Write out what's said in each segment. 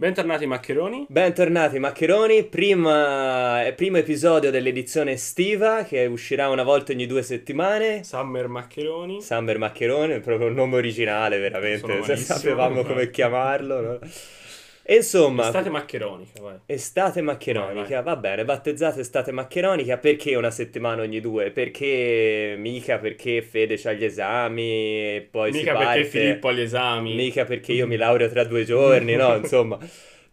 Bentornati Maccheroni. Bentornati Maccheroni, prima, eh, primo episodio dell'edizione estiva che uscirà una volta ogni due settimane. Summer Maccheroni. Summer Maccheroni, proprio un nome originale veramente, se sapevamo come chiamarlo. no? E insomma, Estate maccheronica, vai. estate maccheronica, Vai, va bene, battezzata estate maccheronica, perché una settimana ogni due? Perché mica perché Fede c'ha gli esami e poi si Mica parte... perché Filippo ha gli esami. Mica perché io mi laureo tra due giorni, no, insomma.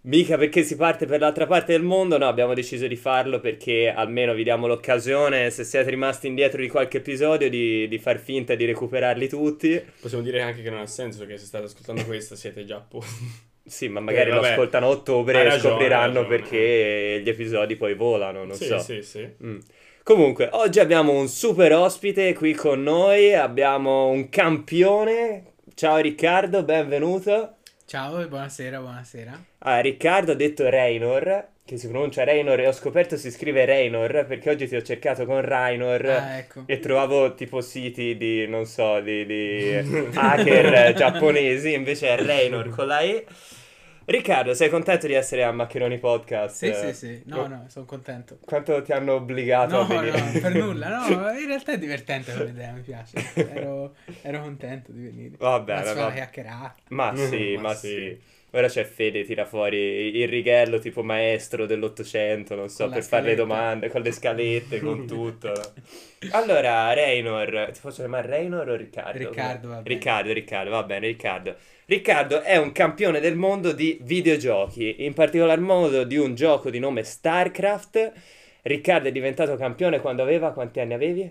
Mica perché si parte per l'altra parte del mondo, no, abbiamo deciso di farlo perché almeno vi diamo l'occasione, se siete rimasti indietro di qualche episodio, di, di far finta di recuperarli tutti. Possiamo dire anche che non ha senso perché se state ascoltando questo siete già a posto. Sì, ma magari Eh, lo ascoltano a ottobre Hai e ragione, scopriranno ragione. perché gli episodi poi volano, non sì, so. sì, sì. Mm. Comunque, oggi abbiamo un super ospite qui con noi, abbiamo un campione. Ciao Riccardo, benvenuto. Ciao e buonasera, buonasera. Ah, Riccardo ha detto Raynor, che si pronuncia Raynor e ho scoperto si scrive Raynor perché oggi ti ho cercato con Raynor Ah, ecco. e trovavo tipo siti di, non so, di, di hacker giapponesi, invece è Raynor con la E. Riccardo, sei contento di essere a Maccheroni Podcast? Sì, sì, sì. No, no, sono contento. Quanto ti hanno obbligato No, a venire? no, per nulla. No, in realtà è divertente come idea, mi piace. Ero, ero contento di venire. Va Ma bene, va la chiacchierata. Ma sì, Ma ma sì. sì. Ora c'è Fede, tira fuori il righello tipo maestro dell'Ottocento, non so, per fare le domande, con le scalette, con tutto. Allora, Raynor, ti posso chiamare Raynor o Riccardo? Riccardo, va bene. Riccardo, Riccardo, va bene, Riccardo. Riccardo è un campione del mondo di videogiochi, in particolar modo di un gioco di nome StarCraft. Riccardo è diventato campione quando aveva, quanti anni avevi?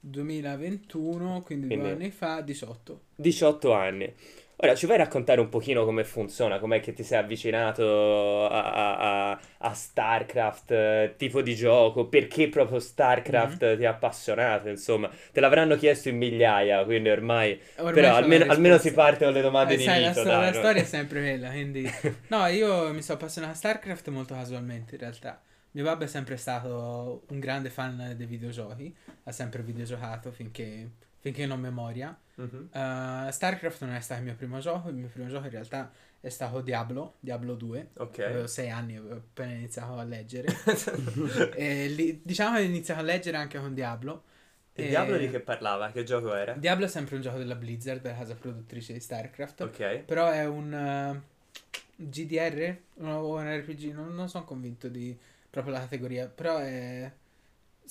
2021, quindi, Quindi- due anni fa, 18. 18 anni. Ora, ci vuoi raccontare un pochino come funziona, com'è che ti sei avvicinato a, a- a- StarCraft, eh, tipo di gioco, perché proprio StarCraft ti ha appassionato, insomma. Te l'avranno chiesto in migliaia, quindi ormai... Ormai Però la almeno, almeno si parte con le domande Eh, di sai, la, sto- dai, la no? storia è sempre quella, quindi... No, io mi sono appassionato a StarCraft molto casualmente, in realtà. Mio babbo è sempre stato un grande fan dei videogiochi, ha sempre videogiocato finché, finché non memoria. Mhm. Uh, StarCraft non è stato il mio primo gioco, il mio primo gioco in realtà è stato Diablo, Diablo 2. Avevo Ok. sei anni, avevo appena iniziato a leggere. e lì- diciamo che ho iniziato a leggere anche con Diablo. Il E- diavolo di che parlava? Che gioco era? Diablo è sempre un gioco della Blizzard, la casa produttrice di StarCraft. Ok. Però è un eh, GDR o un RPG, non, non sono convinto di proprio la categoria. Però è,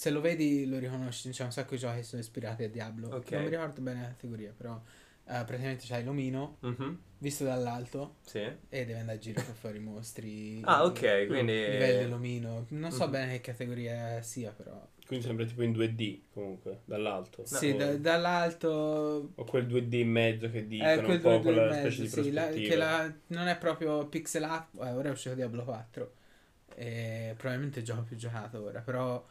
se lo vedi lo riconosci, c'è un sacco di giochi che sono ispirati a Diablo. Ok. Non mi ricordo bene la categoria, però eh, praticamente c'hai l'omino Mhm. visto dall'alto Sì. e deve andare a giro per fare i mostri. Ah, ok, quindi... Livelli dell'omino. Non so Mhm. bene che categoria sia, però. Quindi sempre tipo in 2D comunque, dall'alto. Sì, o, da- dall'alto o quel 2D in mezzo che dicono Eh, un quel po' quella e specie mezzo, di sì, la- prospettiva. che la- non è proprio pixelato. Eh, ora è uscito Diablo 4. E probabilmente il gioco più giocato ora. Però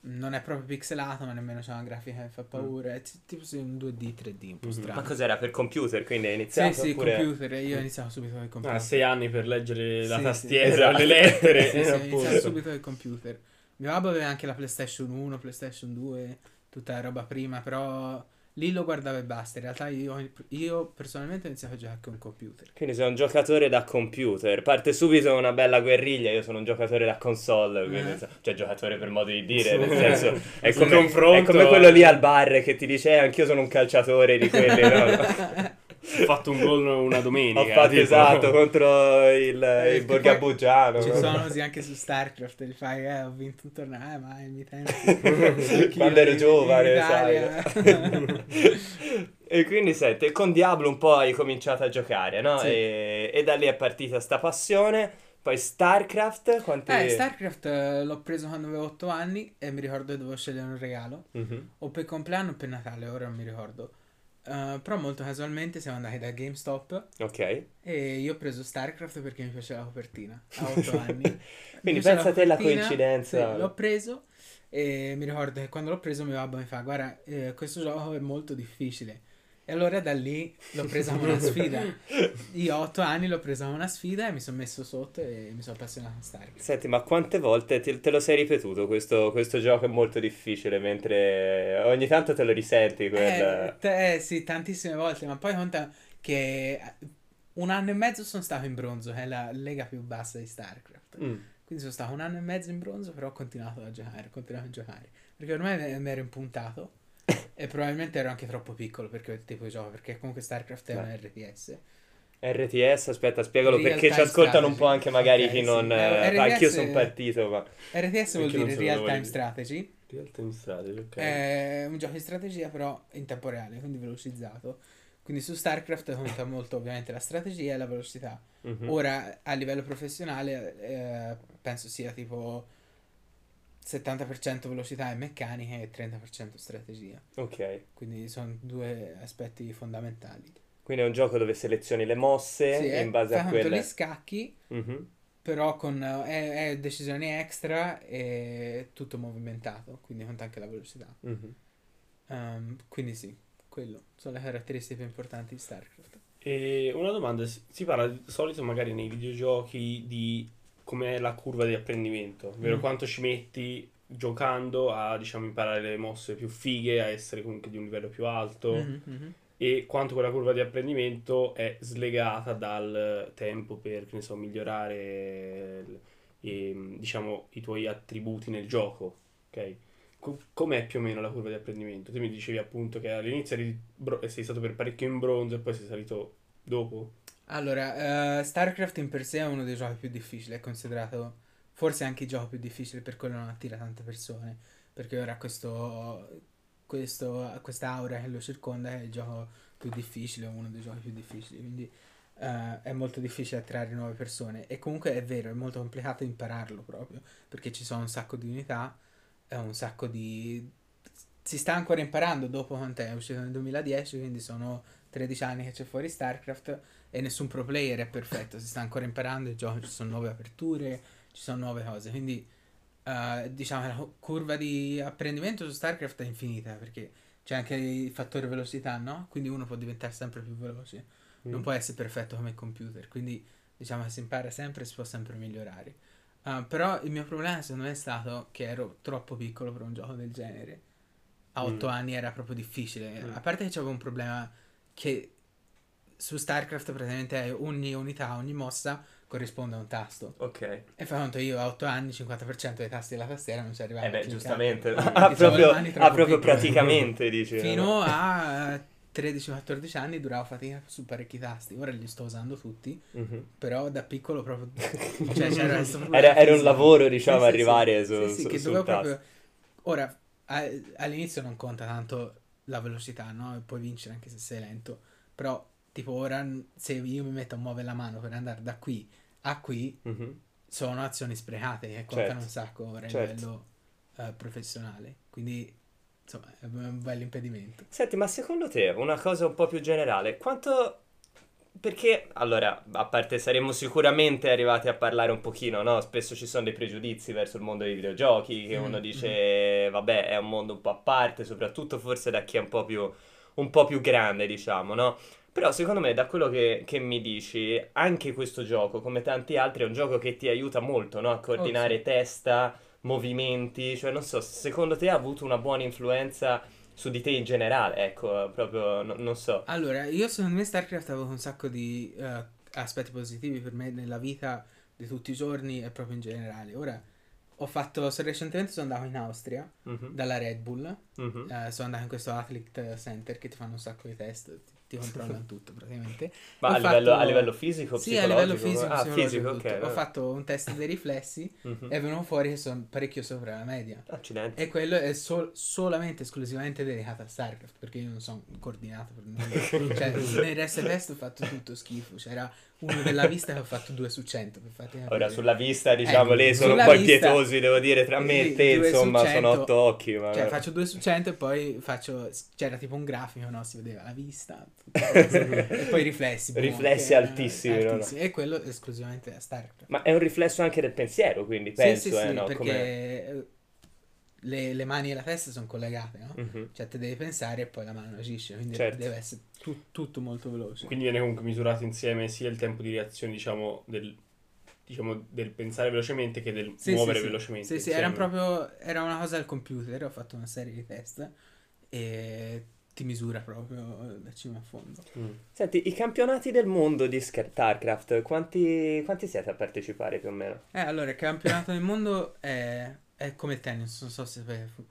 non è proprio pixelato, ma nemmeno c'è una grafica che fa paura. È tipo sì, un 2D, 3D un po' Mhm. strano. Ma cos'era per computer? Quindi hai Sì, iniziato? sì, oppure- computer. Io ho iniziato subito con il computer. Ah, sei anni per leggere la Sì, tastiera, sì. le lettere. Sì, sì, ho iniziato subito con il computer. Mio babbo aveva anche la PlayStation 1, PlayStation 2, tutta la roba prima, però lì lo guardava e basta. In realtà io, io personalmente ho iniziato a giocare con computer. Quindi sei un giocatore da computer. Parte subito una bella guerriglia. Io sono un giocatore da console. quindi, Eh. cioè, giocatore per modo di dire. Nel senso, è come, è come quello lì al bar che ti dice: eh, Anch'io sono un calciatore di quelli. no?" Ho fatto un gol una domenica. Ho fatto tipo. esatto contro il, il Eh, Borgabuggiano. Ci no? sono così anche su StarCraft, li fai, eh, ho vinto un torneo, eh, ma ai miei tempi. Anch'io Quando ero in- giovane, in sai. e quindi senti, con Diablo un po' hai cominciato a giocare, no? Sì. E, e da lì è partita sta passione. Poi StarCraft, quanti... Eh, StarCraft eh, l'ho preso quando avevo 8 anni e mi ricordo che dovevo scegliere un regalo. Mhm. O per compleanno o per Natale, ora non mi ricordo. Eh, però molto casualmente siamo andati da GameStop Ok. e io ho preso StarCraft perché mi piaceva la copertina a 8 anni. Quindi piaceva pensa a te la copertina, coincidenza. sì, l'ho preso e mi ricordo che quando l'ho preso mio babbo mi fa guarda eh, questo gioco è molto difficile. E allora da lì l'ho presa una sfida. Io a 8 anni l'ho presa una sfida e mi sono messo sotto e mi sono appassionato a StarCraft. Senti, ma quante volte te, te lo sei ripetuto questo, questo gioco è molto difficile, mentre ogni tanto te lo risenti quel... Eh, te- eh, sì, tantissime volte, ma poi conta che un anno e mezzo sono stato in bronzo, che è la lega più bassa di StarCraft. Mm. Quindi sono stato un anno e mezzo in bronzo, però ho continuato a giocare, ho continuato a giocare. Perché ormai mi ero impuntato e probabilmente ero anche troppo piccolo per quel tipo di gioco, perché comunque StarCraft è Beh. un RTS. RTS, aspetta, spiegalo Real perché ci ascoltano un po' strategy. anche magari Ok, chi non... Eh, eh, RTS anch'io sono partito, ma... RTS vuol dire Real Time. Strategy. Real time strategy, ok. È un gioco di strategia però in tempo reale, quindi velocizzato. Quindi su StarCraft conta molto ovviamente la strategia e la velocità. Mhm. Ora a livello professionale eh, penso sia tipo 70% velocità e meccanica e 30% strategia. Ok, Quindi sono due aspetti fondamentali. quindi è un gioco dove selezioni le mosse Sì, e eh, in base fai a quelle... gli scacchi, Mhm. però con eh, è, è decisioni extra e tutto movimentato, quindi conta anche la velocità. Mhm. Ehm, quindi sì, quello sono le caratteristiche più importanti di StarCraft. E una domanda, si si parla di solito magari nei videogiochi di com'è la curva di apprendimento, ovvero Mm. quanto ci metti giocando a diciamo imparare le mosse più fighe, a essere comunque di un livello più alto Mhm, mhm. e quanto quella curva di apprendimento è slegata dal tempo per, che ne so, migliorare i, diciamo i tuoi attributi nel gioco, ok? Co- com'è più o meno la curva di apprendimento? Tu mi dicevi appunto che all'inizio eri bro- sei stato per parecchio in bronzo e poi sei salito dopo. Allora, eh, StarCraft in per sé è uno dei giochi più difficili, è considerato forse anche il gioco più difficile, per quello non attira tante persone, perché ora questo, questo, questa aura che lo circonda è il gioco più difficile, uno dei giochi più difficili, quindi eh, è molto difficile attirare nuove persone e comunque è vero, è molto complicato impararlo proprio, perché ci sono un sacco di unità, un sacco di... Si sta ancora imparando dopo quant'è? È uscito nel 2010, quindi sono 13 anni che c'è fuori StarCraft e nessun pro player è perfetto, si sta ancora imparando il gioco, ci sono nuove aperture, ci sono nuove cose, quindi eh, diciamo la cu- curva di apprendimento su StarCraft è infinita perché c'è anche il fattore velocità, no? Quindi uno può diventare sempre più veloce, non Mm. può essere perfetto come il computer, quindi diciamo che si impara sempre e si può sempre migliorare. Ah, però il mio problema secondo me è stato che ero troppo piccolo per un gioco del genere. A Mm. 8 anni era proprio difficile. Mm. A parte che c'avevo un problema che su StarCraft praticamente ogni unità, ogni mossa corrisponde a un tasto. Ok. E fa conto io a 8 anni 50% dei tasti della tastiera non ci arrivava. Eh beh, giustamente. Ha proprio, troppo proprio praticamente, dici. Fino a 13-14 anni duravo fatica su parecchi tasti. Ora li sto usando tutti, Mhm. però da piccolo proprio... cioè c'era Era, era un lavoro, diciamo, Sì, arrivare sì. su, Sì, sì, su- che proprio... Ora, all'inizio non conta tanto la velocità, no? Puoi vincere anche se sei lento. Però, tipo, ora se io mi metto a muovere la mano per andare da qui a qui, Mhm. sono azioni sprecate che contano Certo. un sacco ora a Certo. livello eh, professionale. Quindi, insomma, è un bel impedimento. Senti, ma secondo te, una cosa un po' più generale, quanto... Perché, allora, a parte saremmo sicuramente arrivati a parlare un pochino, no? Spesso ci sono dei pregiudizi verso il mondo dei videogiochi, che Mm, uno dice, vabbè, è un mondo un po' a parte, soprattutto forse da chi è un po' più, un po' più grande, diciamo, no? Però secondo me, da quello che, che mi dici, anche questo gioco, come tanti altri, è un gioco che ti aiuta molto, no? A coordinare Oh, sì. testa, movimenti, cioè non so, secondo te ha avuto una buona influenza su di te in generale, ecco, proprio, no- non so. Allora, io secondo me StarCraft ha avuto un sacco di eh, aspetti positivi per me nella vita di tutti i giorni e proprio in generale. Ora, ho fatto, recentemente sono andato in Austria Mhm, dalla Red Bull, mhm. eh, sono andato in questo Athlete Center che ti fanno un sacco di test, ti, controllano tutto praticamente. Ma a livello, fatto- a livello fisico, Sì, a livello fisico, Ah, fisico, tutto. ok. Ho fatto un test dei riflessi Mhm. e venuto fuori che sono parecchio sopra la media. Accidenti. E quello è sol- solamente, esclusivamente dedicato a StarCraft, perché io non sono coordinato per nulla. cioè, nel resto del test ho fatto tutto schifo. C'era uno della vista che ho fatto 2 su 100, per farti capire. Ora sulla vista, diciamo, Eh, lì sono un po' vista- impietosi, devo dire, tra me Sì, e te, due insomma, sono 100. otto occhi, ma... Cioè, faccio 2 su 100 e poi faccio. C'era tipo un grafico, no? Si vedeva la vista, e poi i riflessi. boh, Riflessi che erano altissimi, no, no. E quello esclusivamente a StarCraft. Ma è un riflesso anche del pensiero, quindi Sì, penso, sì, eh, sì, no? perché Come... le, le mani e la testa sono collegate, no? Mhm. Cioè, te devi pensare e poi la mano agisce, quindi Certo. deve essere tu- tutto molto veloce. Quindi viene comunque misurato insieme sia il tempo di reazione, diciamo, del, diciamo, del pensare velocemente che del Sì, muovere sì, sì. velocemente. Sì, sì, era proprio era una cosa al computer, ho fatto una serie di test e ti misura proprio da cima a fondo. Mm. Senti, i campionati del mondo di StarCraft, quanti, quanti siete a partecipare più o meno? Eh, allora, il campionato del mondo è, è come il tennis, non so se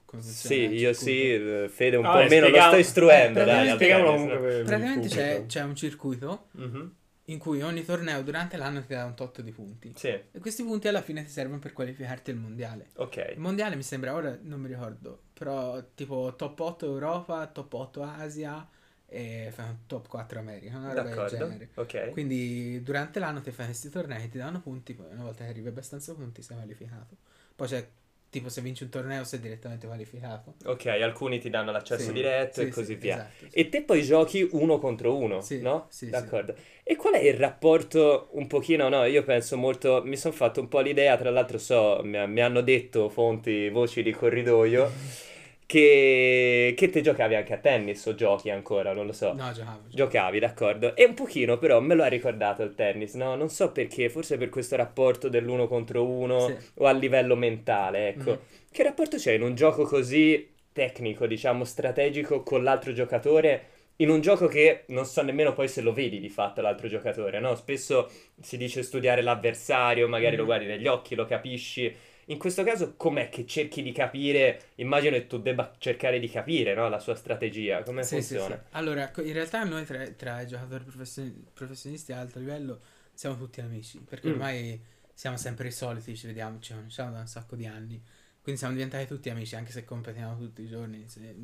come funziona. Sì, il io circuito. sì, eh, Fede un Ah, po' eh, meno, lo spieghiamo- sto istruendo, eh, dai, Spieghiamolo comunque Praticamente c'è, c'è un circuito Mhm. in cui ogni torneo durante l'anno ti dà un tot di punti. Sì, E questi punti alla fine ti servono per qualificarti al mondiale. ok. Il mondiale mi sembra, ora non mi ricordo, però tipo top 8 Europa, top 8 Asia e top 4 America, una roba del D'accordo, genere. ok. Quindi durante l'anno ti fai questi tornei, ti danno punti, poi una volta che arrivi abbastanza punti sei qualificato. Poi c'è tipo se vinci un torneo sei direttamente qualificato. Ok, alcuni ti danno l'accesso Sì, diretto e sì, così sì, via. esatto. E te poi giochi uno contro uno, Sì, no? sì, sì. D'accordo. E qual è il rapporto un pochino, no? Io penso molto, mi sono fatto un po' l'idea, tra l'altro so, mi, mi hanno detto fonti, voci di corridoio, che, che te giocavi anche a tennis o giochi ancora, non lo so. No, giocavo. Giocavi, d'accordo. E un pochino però me lo ha ricordato il tennis, no? Non so perché, forse per questo rapporto dell'uno contro uno Sì. o a livello mentale, ecco. Mhm. Che rapporto c'è in un gioco così tecnico, diciamo, strategico con l'altro giocatore? In un gioco che non so nemmeno poi se lo vedi di fatto l'altro giocatore, no? Spesso si dice studiare l'avversario, magari lo Mhm. guardi negli occhi, lo capisci. In questo caso, com'è che cerchi di capire? Immagino che tu debba cercare di capire, no? La sua strategia, come Sì, sì, funziona? sì. Allora, co- in realtà noi tra, tra i giocatori profession- professionisti a alto livello siamo tutti amici, perché Mm. ormai siamo sempre i soliti, ci vediamo, ci conosciamo da un sacco di anni, quindi siamo diventati tutti amici, anche se competiamo tutti i giorni, se-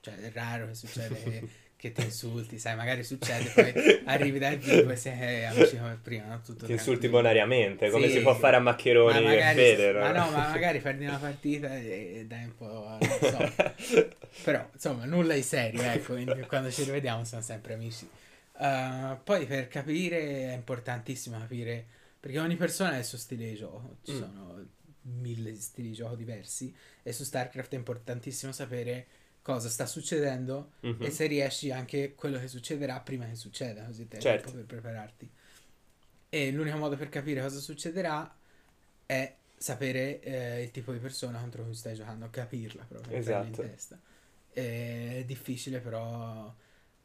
cioè è raro che succede che, che ti insulti, sai, magari succede, poi arrivi dal vivo e sei amici come prima, no? Tutto Ti insulti tranquillo. bonariamente, come Sì, si può fare a Maccheroni Ma e magari, Fede, ma no, ma magari perdi una partita e, e dai un po', non so, però insomma nulla di serio ecco quindi quando ci rivediamo siamo sempre amici Uh, poi per capire è importantissimo capire perché ogni persona ha il suo stile di gioco ci Mm. sono mille stili di gioco diversi e su StarCraft è importantissimo sapere cosa sta succedendo Mhm. e se riesci anche quello che succederà prima che succeda così te Certo. tempo per prepararti e l'unico modo per capire cosa succederà è sapere eh, il tipo di persona contro cui stai giocando, capirla proprio, Esatto. in testa. È difficile, però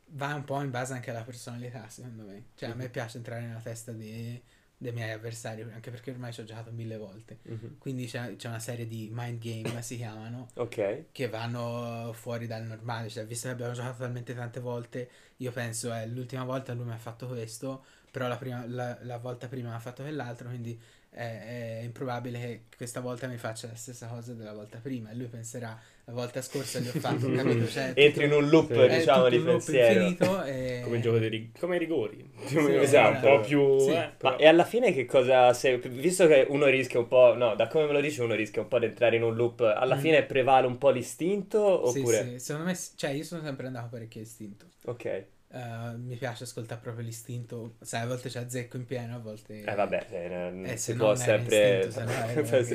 va un po' in base anche alla personalità, secondo me. Cioè, a me Mhm. piace entrare nella testa di- dei miei avversari, anche perché ormai ci ho giocato mille volte. Mhm. Quindi c'è, c'è una serie di mind game, si chiamano, Ok, che vanno fuori dal normale. Cioè, visto che abbiamo giocato talmente tante volte, io penso, eh, l'ultima volta lui mi ha fatto questo, però la, prima- la- la volta prima mi ha fatto quell'altro, quindi è, è improbabile che questa volta mi faccia la stessa cosa della volta prima. E lui penserà, la volta scorsa gli ho fatto, capito? Cioè, Entri in un loop, Sì. diciamo, tutto di un pensiero. e... Come il gioco dei rig- come i rigori. Sì, esatto. Un po' più... Sì. eh, Ma e alla fine che cosa se visto che uno rischia un po', no, da come me lo dici uno rischia un po' di entrare in un loop, alla Mm. fine prevale un po' l'istinto Sì, oppure sì, secondo me, cioè io sono sempre andato parecchio istinto. Ok. Eh, mi piace ascoltare proprio l'istinto, sai, a volte c'è zecco in pieno, a volte... Eh vabbè, eh, Eh, si può sempre istinto,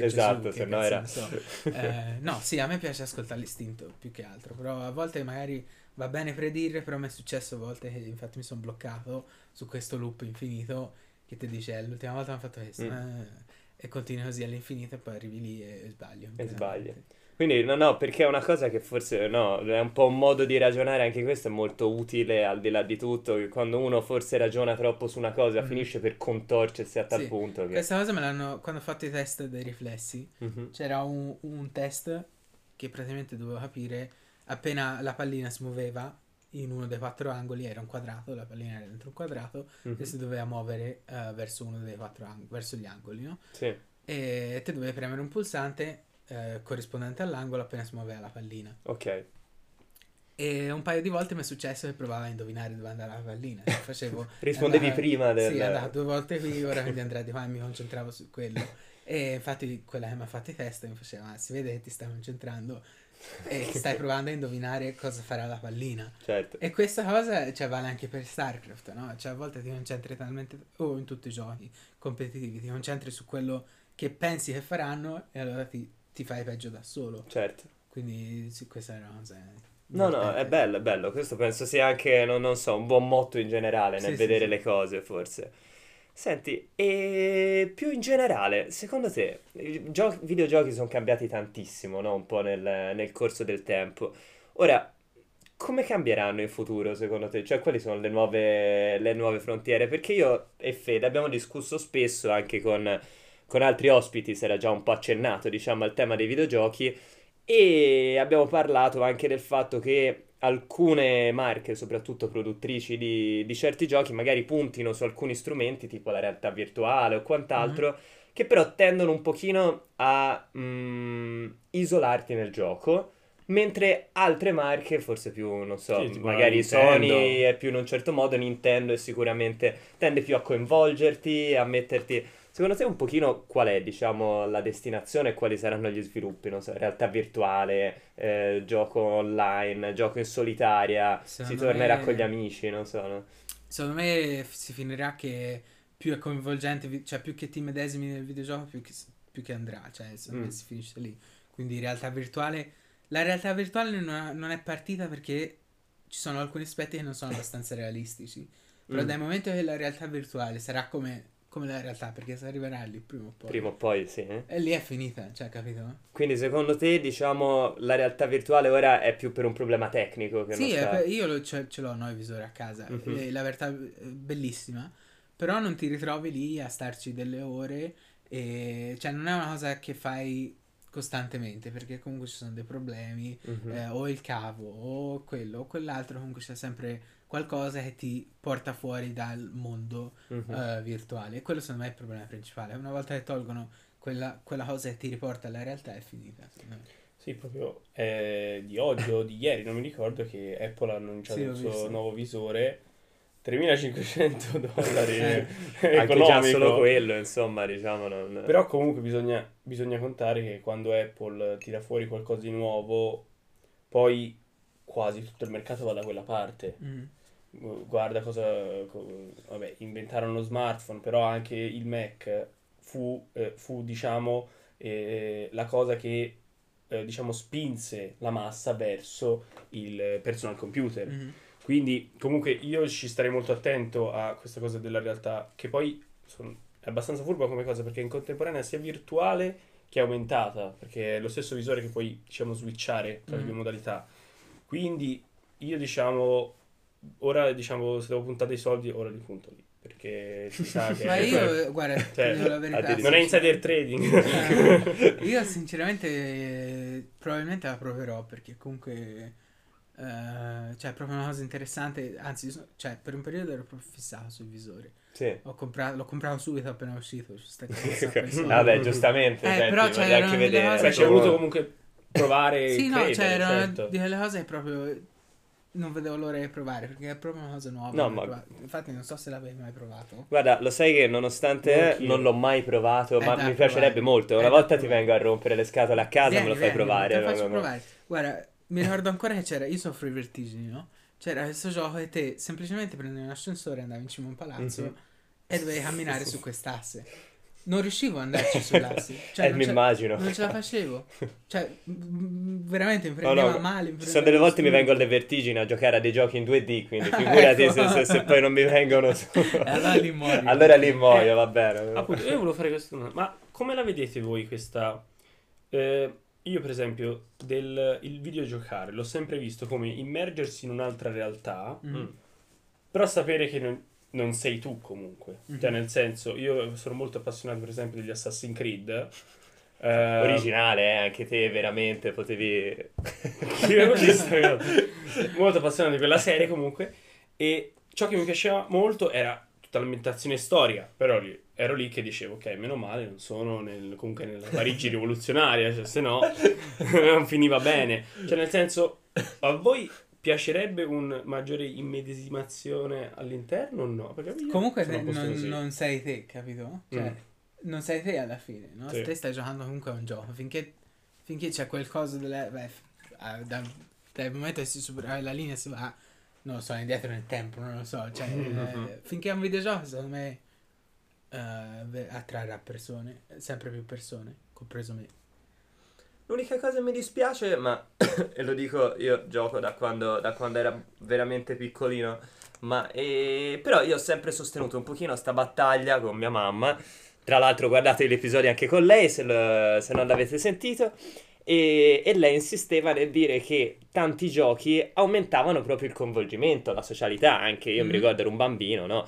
Esatto, se no era ne so. Eh, no, sì, a me piace ascoltare l'istinto più che altro, però a volte magari va bene predire, però mi è successo a volte che infatti mi sono bloccato su questo loop infinito che ti dice "Eh, l'ultima volta mi ha fatto questo Mm. eh", e continui così all'infinito e poi arrivi lì e, e sbagli. E sbagli. Quindi no, no, perché è una cosa che forse no, è un po' un modo di ragionare, anche questo è molto utile al di là di tutto, che quando uno forse ragiona troppo su una cosa Mhm. finisce per contorcersi a tal Sì, punto che... Questa cosa me l'hanno quando ho fatto i test dei riflessi. Mhm. C'era un, un test che praticamente dovevo capire appena la pallina si muoveva in uno dei quattro angoli, era un quadrato, la pallina era dentro un quadrato Mhm. e si doveva muovere eh, verso uno dei quattro angoli, verso gli angoli, no? Sì. E te dovevi premere un pulsante eh, corrispondente all'angolo appena si muoveva la pallina. Ok. E un paio di volte mi è successo che provavo a indovinare dove andava la pallina. Cioè, Facevo, Rispondevi andava- prima del... Sì, andavo due volte qui, ora quindi andrei di qua e mi concentravo su quello. E infatti quella che mi ha fatto i test mi faceva, "Ah, si vede che ti stai concentrando e stai provando a indovinare cosa farà la pallina. Certo. E questa cosa cioè, vale anche per StarCraft, no? Cioè a volte ti concentri talmente, o in tutti i giochi competitivi, ti concentri su quello che pensi che faranno e allora ti, ti fai peggio da solo. Certo. Quindi sì, questa è una cosa... No, no, è bello, è bello. Questo penso sia anche, non, non so, un buon motto in generale nel sì, vedere sì. le cose, forse. Senti, e più in generale, secondo te, i gio- videogiochi sono cambiati tantissimo, no? Un po' nel, nel corso del tempo. Ora, come cambieranno in futuro secondo te? Cioè, quali sono le nuove, le nuove frontiere? Perché io e Fede abbiamo discusso spesso anche con, con altri ospiti, si era già un po' accennato, diciamo, al tema dei videogiochi e abbiamo parlato anche del fatto che alcune marche, soprattutto produttrici di, di certi giochi, magari puntino su alcuni strumenti, tipo la realtà virtuale o quant'altro, mm-hmm. che però tendono un pochino a mm, isolarti nel gioco Mentre altre marche, forse più, non so, sì, magari Sony è più in un certo modo, Nintendo è sicuramente tende più a coinvolgerti, a metterti... Secondo te un pochino qual è, diciamo, la destinazione e quali saranno gli sviluppi? Non so, realtà virtuale, eh, gioco online, gioco in solitaria, Secondo si tornerà me... con gli amici, non so, no? Secondo me si finirà che più è coinvolgente, cioè più che ti medesimi nel videogioco, più che, più che andrà, cioè secondo mm. me si finisce lì. Quindi realtà virtuale la realtà virtuale non, non è partita perché ci sono alcuni aspetti che non sono abbastanza realistici. Però mm. dal momento che la realtà virtuale sarà come, come, la realtà, perché si arriverà lì prima o poi. Prima o poi, sì. Eh? E lì è finita, cioè, capito? Quindi secondo te, diciamo, la realtà virtuale ora è più per un problema tecnico che sì, sta... per, io lo, ce, ce, l'ho, no, il visore a casa. Mm-hmm. La realtà è bellissima, però non ti ritrovi lì a starci delle ore. E, cioè, non è una cosa che fai costantemente perché comunque ci sono dei problemi uh-huh. eh, o il cavo o quello o quell'altro comunque c'è sempre qualcosa che ti porta fuori dal mondo uh-huh. uh, virtuale. E quello secondo me è il problema principale. Una volta che tolgono quella, quella cosa che ti riporta alla realtà è finita sì proprio eh, di oggi o di ieri non mi ricordo che Apple ha annunciato sì, il suo nuovo visore. 3500 dollari eh, anche già solo quello insomma diciamo non... però comunque bisogna, bisogna, contare che quando Apple tira fuori qualcosa di nuovo poi quasi tutto il mercato va da quella parte. Mm. Guarda cosa vabbè inventarono lo smartphone però anche il Mac fu, eh, fu diciamo eh, la cosa che eh, diciamo spinse la massa verso il personal computer mm quindi comunque io ci starei molto attento a questa cosa della realtà, che poi sono, è abbastanza furba come cosa perché in contemporanea sia virtuale che aumentata, perché è lo stesso visore che puoi diciamo switchare tra mm. le due modalità. Quindi io diciamo, ora diciamo se devo puntare dei soldi, ora li punto lì perché si sa che ma io guarda cioè, la verità, non è insider trading eh, io sinceramente probabilmente la proverò perché comunque Uh, cioè, proprio una cosa interessante. Anzi, so, cioè, per un periodo ero proprio fissato sui visori. Sì. Ho comprato, l'ho comprato subito appena uscito. Vabbè, giustamente. Eh, senti, però cioè, anche vedere. Cose... Ci hai voluto comunque provare. sì, no, cioè, erano certo. delle cose proprio. Non vedevo l'ora di provare perché è proprio una cosa nuova. No, ma... Infatti, non so se l'avevi mai provato. Guarda, lo sai che nonostante Anch'io. non l'ho mai provato, eh, ma mi piacerebbe provare. molto. Una eh, volta ti vengo a rompere le scatole a casa, vieni, me lo fai vieni, provare. Te lo faccio provare. Guarda mi ricordo ancora che c'era, io soffro i vertigini, no? C'era questo gioco e te semplicemente prendevi un ascensore, andavi in cima a un palazzo mm-hmm. e dovevi camminare su quest'asse. Non riuscivo ad andarci sull'asse. Cioè, eh, mi immagino. Non ce la facevo. Cioè, veramente mi prendeva oh, no. male. Mi sono delle volte mi vengono le vertigini a giocare a dei giochi in 2D, quindi figurati ecco. se, se, se, poi non mi vengono su. allora lì muoio. allora lì muoio, va bene. Appunto, io volevo fare questo. Ma come la vedete voi questa... Eh, io, per esempio, del, il videogiocare l'ho sempre visto come immergersi in un'altra realtà, mm. però sapere che non, non sei tu comunque. Mm-hmm. Cioè, nel senso, io sono molto appassionato, per esempio, degli Assassin's Creed. Uh, Originale, eh, anche te veramente potevi... molto appassionato di quella serie comunque. E ciò che mi piaceva molto era tutta l'ambientazione storica, però lì ero lì che dicevo, ok, meno male, non sono nel, comunque nella Parigi rivoluzionaria, cioè, se no non finiva bene. Cioè, nel senso, a voi piacerebbe un maggiore immedesimazione all'interno o no? comunque ne, non, non, sei te, capito? Cioè, mm. non sei te alla fine, no? Sì. Te stai giocando comunque a un gioco, finché, finché c'è qualcosa delle... Beh, da, dal momento che si supera la linea si va, non lo so, indietro nel tempo, non lo so, cioè, mm-hmm. eh, finché è un videogioco, secondo me uh, attrarrà persone, sempre più persone, compreso me. L'unica cosa che mi dispiace, ma e lo dico, io gioco da quando, da quando era veramente piccolino, ma e, però io ho sempre sostenuto un pochino sta battaglia con mia mamma. Tra l'altro guardate gli episodi anche con lei se, lo, se non l'avete sentito. E, e lei insisteva nel dire che tanti giochi aumentavano proprio il coinvolgimento, la socialità, anche io mi Mhm. ricordo ero un bambino, no?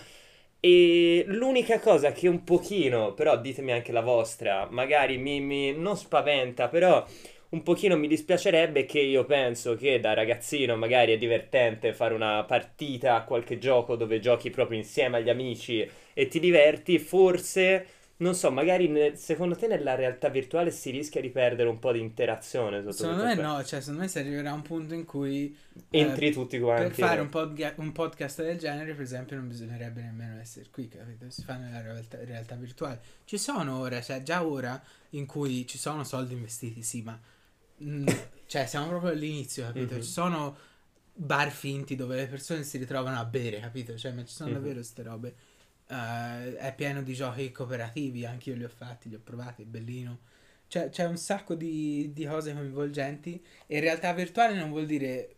E l'unica cosa che un pochino, però ditemi anche la vostra, magari mi, mi- non spaventa, però un pochino mi dispiacerebbe che io penso che da ragazzino magari è divertente fare una partita a qualche gioco dove giochi proprio insieme agli amici e ti diverti, forse, non so, magari ne- secondo te nella realtà virtuale si rischia di perdere un po' di interazione sotto Secondo me no, cioè secondo me si arriverà a un punto in cui Entri eh, tutti per quanti. fare un, podga- un podcast del genere, per esempio, non bisognerebbe nemmeno essere qui, capito? Si fa nella realtà, realtà virtuale. Ci sono ora, cioè già ora in cui ci sono soldi investiti, sì, ma mm, cioè siamo proprio all'inizio, capito? Mhm. Ci sono bar finti dove le persone si ritrovano a bere, capito? Cioè, ma ci sono Mhm. davvero queste robe. Eh, è pieno di giochi cooperativi, anche io li ho fatti, li ho provati, è bellino. Cioè, c'è un sacco di, di cose coinvolgenti e in realtà virtuale non vuol dire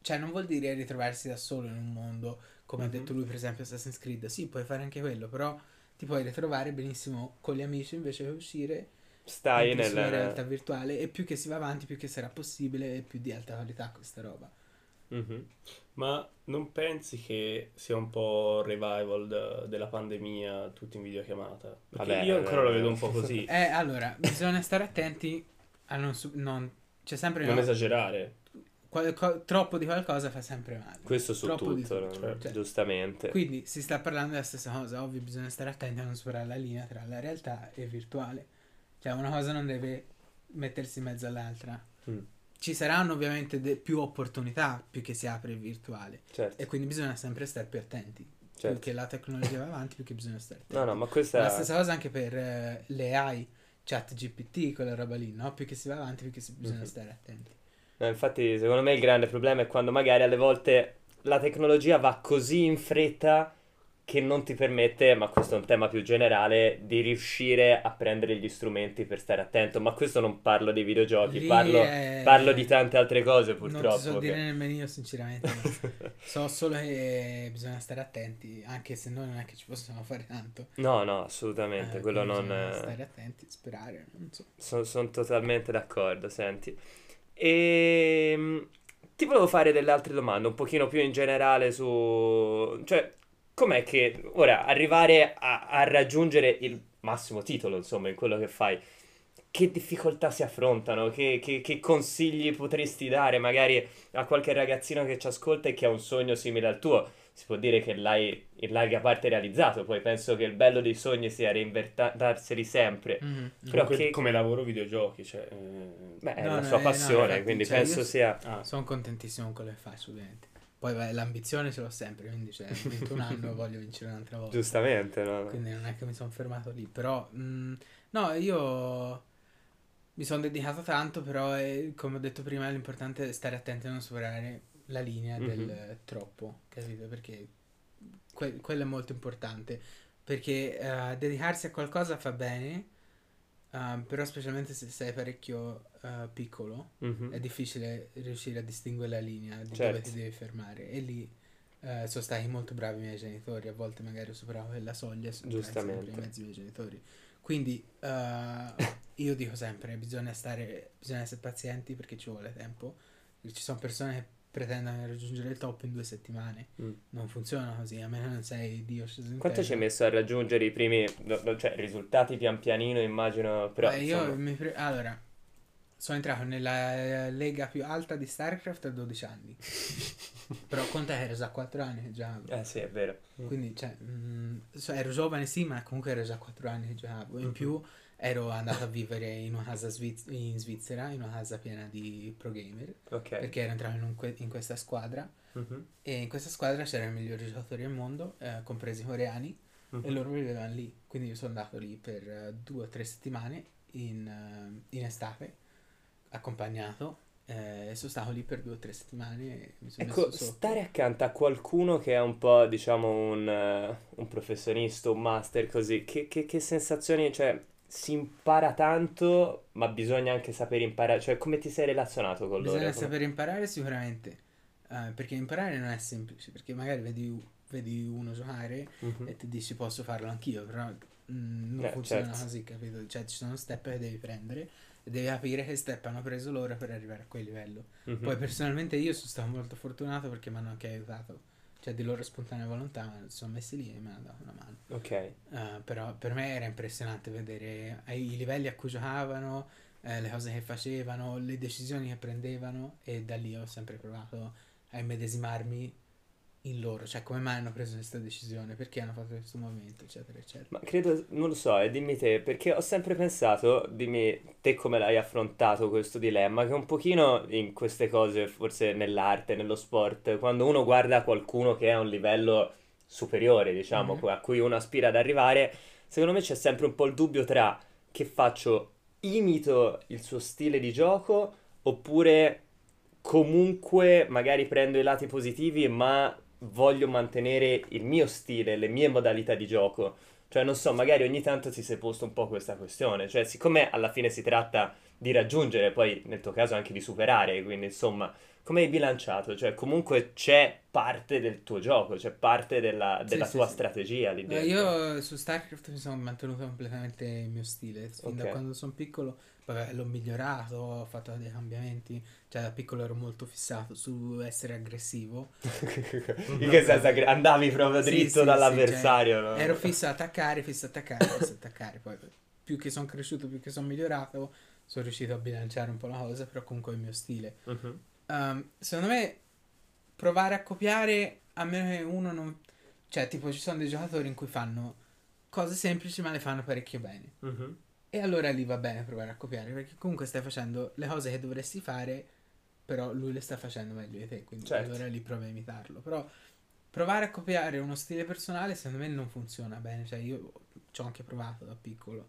cioè non vuol dire ritrovarsi da solo in un mondo come Mhm. ha detto lui per esempio Assassin's Creed sì puoi fare anche quello però ti puoi ritrovare benissimo con gli amici invece che uscire Stai anche sulla nel... realtà virtuale e più che si va avanti più che sarà possibile e più di alta qualità questa roba Mhm. Ma non pensi che sia un po' revival de- della pandemia tutti in videochiamata? Perché Vabbè, io ancora eh, lo vedo un po' così. eh allora bisogna stare attenti a non, su- non c'è sempre non no, esagerare. qualco- troppo di qualcosa fa sempre male Questo su Troppo di tutto, tutto, no? cioè. giustamente. Quindi si sta parlando della stessa cosa, ovvio bisogna stare attenti a non superare la linea tra la realtà e il virtuale. Cioè una cosa non deve mettersi in mezzo all'altra. Mm, Ci saranno ovviamente de- più opportunità più che si apre il virtuale certo, e quindi bisogna sempre stare più attenti. certo. Più che la tecnologia va avanti, più che bisogna stare attenti. No, no, ma questa... La stessa cosa anche per eh, le AI, chat GPT, quella roba lì, no? Più che si va avanti, più che si- bisogna Mhm. stare attenti. No, infatti, secondo me il grande problema è quando magari alle volte la tecnologia va così in fretta che non ti permette, ma questo è un tema più generale, di riuscire a prendere gli strumenti per stare attento. Ma questo non parlo dei videogiochi, parlo, è- parlo di tante altre cose Non purtroppo. ti so dire che- nemmeno io sinceramente. So solo che bisogna stare attenti, anche se noi non è che ci possiamo fare tanto. No, no, assolutamente, Eh, quello non... Stare attenti, sperare, non so. Sono totalmente d'accordo, senti. E ti volevo fare delle altre domande, un pochino più in generale su... Cioè, com'è che ora arrivare a, a raggiungere il massimo titolo, insomma, in quello che fai, che difficoltà si affrontano? Che, che- che consigli potresti dare magari a qualche ragazzino che ci ascolta e che ha un sogno simile al tuo? Si può dire che l'hai in larga parte realizzato, poi penso che il bello dei sogni sia reinvertarseli sempre. Mhm. Però Comunque, che- come lavoro videogiochi, cioè... eh, Beh, è No, la no, sua eh, no, passione, infatti, quindi cioè, penso sia... ah, Sono contentissimo con quello che faccio, ovviamente. Poi beh, l'ambizione ce l'ho sempre, quindi cioè, 21 anni voglio vincere un'altra volta. Giustamente, no? Quindi non è che mi sono fermato lì, però mh, no, io mi sono dedicato tanto, però è- come ho detto prima l'importante è stare attenti a non superare la linea del Mhm. eh, troppo, capito? Perché que- quello è molto importante, perché eh, dedicarsi a qualcosa fa bene, eh, però specialmente se sei parecchio eh, piccolo Mhm. è difficile riuscire a distinguere la linea di Certo. dove ti devi fermare. E lì eh, sono stati molto bravi i miei genitori. A volte magari ho superato quella soglia e sono stati sempre in mezzo ai miei genitori. Quindi eh, io dico sempre bisogna stare bisogna essere pazienti perché ci vuole tempo. Ci sono persone che pretendono di raggiungere il top in due settimane. Mm. non funziona così a meno che non sei Dio sceso Quanto ci hai messo a raggiungere i primi, cioè risultati pian pianino immagino, però Beh, io mi pre- allora sono entrato nella eh, lega più alta di StarCraft a 12 anni. Però conta che ero già 4 anni che giocavo eh sì è vero, quindi cioè mh, so- ero giovane sì ma comunque ero già 4 anni che giocavo. In Mhm. più ero andato a vivere in una casa sviz- in Svizzera in una casa piena di pro gamer ok, perché ero entrato in, que- in questa squadra Mhm, e in questa squadra c'erano i migliori giocatori del mondo eh, compresi i coreani mhm. e loro vivevano lì. Quindi io sono andato lì per eh, due o tre settimane in, eh, in estate, accompagnato, eh, e sono stato lì per due o tre settimane Ecco, stare accanto a qualcuno che è un po', diciamo, un, eh, un professionista, un master così, che, che- che sensazioni, cioè, si impara tanto, ma bisogna anche sapere imparare, cioè, come ti sei relazionato con loro? Bisogna Come- saper imparare sicuramente, eh, perché imparare non è semplice, perché magari vedi, vedi uno giocare Mhm. e ti dici posso farlo anch'io, però mm, non Eh, funziona certo. così, capito? Cioè ci sono step che devi prendere e devi capire che step hanno preso loro per arrivare a quel livello. Mhm. Poi personalmente io sono stato molto fortunato perché mi hanno anche aiutato, cioè di loro spontanea volontà si sono messi lì e mi hanno dato una mano. Ok. Eh, però per me era impressionante vedere eh, i livelli a cui giocavano, eh, le cose che facevano, le decisioni che prendevano e da lì ho sempre provato a immedesimarmi in loro, cioè come mai hanno preso questa decisione, perché hanno fatto questo movimento, eccetera, eccetera. Ma credo, non lo so, e dimmi te, perché ho sempre pensato, dimmi te come l'hai affrontato questo dilemma, che un pochino in queste cose, forse nell'arte, nello sport, quando uno guarda qualcuno che è a un livello superiore, diciamo, Mhm. a cui uno aspira ad arrivare, secondo me c'è sempre un po' il dubbio tra che faccio, imito il suo stile di gioco, oppure comunque magari prendo i lati positivi, ma voglio mantenere il mio stile, le mie modalità di gioco. Cioè, non so, magari ogni tanto ti sei posto un po' questa questione. Cioè, siccome alla fine si tratta di raggiungere, poi nel tuo caso anche di superare, quindi insomma, come hai bilanciato? Cioè, comunque c'è parte del tuo gioco, c'è parte della, della sì, tua sì. strategia lì No, dentro. io su StarCraft mi sono mantenuto completamente il mio stile, fin da Ok. quando sono piccolo, vabbè, l'ho migliorato, ho fatto dei cambiamenti, cioè da piccolo ero molto fissato su essere aggressivo. In che senso aggre- andavi proprio Sì, dritto sì, dall'avversario, sì, cioè, no? Ero fisso ad attaccare, fisso ad attaccare, fisso ad attaccare. Poi più che sono cresciuto, più che sono migliorato, sono riuscito a bilanciare un po' la cosa, però comunque è il mio stile. Mhm. Um, secondo me provare a copiare, a meno che uno non... Cioè, tipo, ci sono dei giocatori in cui fanno cose semplici ma le fanno parecchio bene. Mhm. E allora lì va bene provare a copiare, perché comunque stai facendo le cose che dovresti fare, però lui le sta facendo meglio di te, quindi Certo. allora lì prova a imitarlo. Però provare a copiare uno stile personale secondo me non funziona bene, cioè io ci ho anche provato da piccolo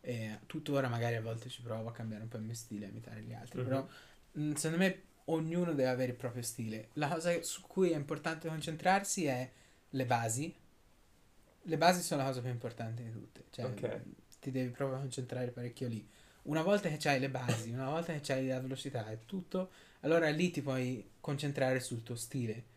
e tuttora magari a volte ci provo a cambiare un po' il mio stile, a imitare gli altri, Mhm. però mh, secondo me ognuno deve avere il proprio stile. La cosa su cui è importante concentrarsi è le basi. Le basi sono la cosa più importante di tutte, cioè Ok. Ti devi proprio concentrare parecchio lì. Una volta che hai le basi, una volta che hai la velocità e tutto, allora lì ti puoi concentrare sul tuo stile.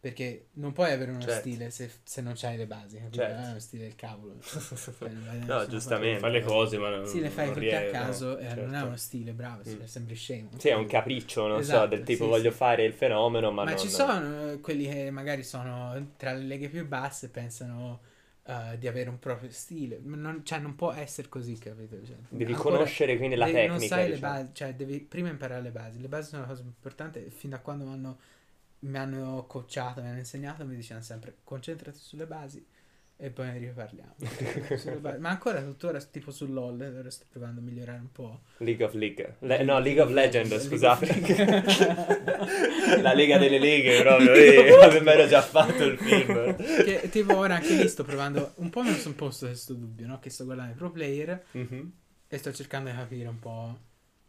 Perché non puoi avere uno Certo. stile se, se non hai le basi, capito? Certo. È uno stile del cavolo. Cioè, non No, giustamente. Fai le cose, ma non. Sì, le fai non tutte a caso no, e non è certo. uno stile, bravo, Mm. sembri scemo. Sì, è un capriccio, non so, Esatto, del tipo sì, voglio sì. fare il fenomeno, ma, Ma, non... ci sono eh, quelli che magari sono tra le leghe più basse e pensano eh, di avere un proprio stile. Non, cioè, non può essere così, capito? Cioè, Devi ancora- conoscere quindi la devi- tecnica, Non sai le diciamo. basi, cioè devi prima imparare le basi. Le basi sono la cosa più importante. Fin da quando mi hanno, mi hanno mi hanno insegnato, mi dicevano sempre concentrati sulle basi e poi ne riparliamo. Ma ancora tuttora, tipo su LOL, ora sto provando a migliorare un po'. League of League. Le- no, League of Legends, League scusate. of la Lega delle Leghe, proprio. Eh, mi ero già fatto il film. che tipo ora anche lì sto provando, un po' lo sono posto questo dubbio, no? Che sto guardando i pro player Mhm. e sto cercando di capire un po'.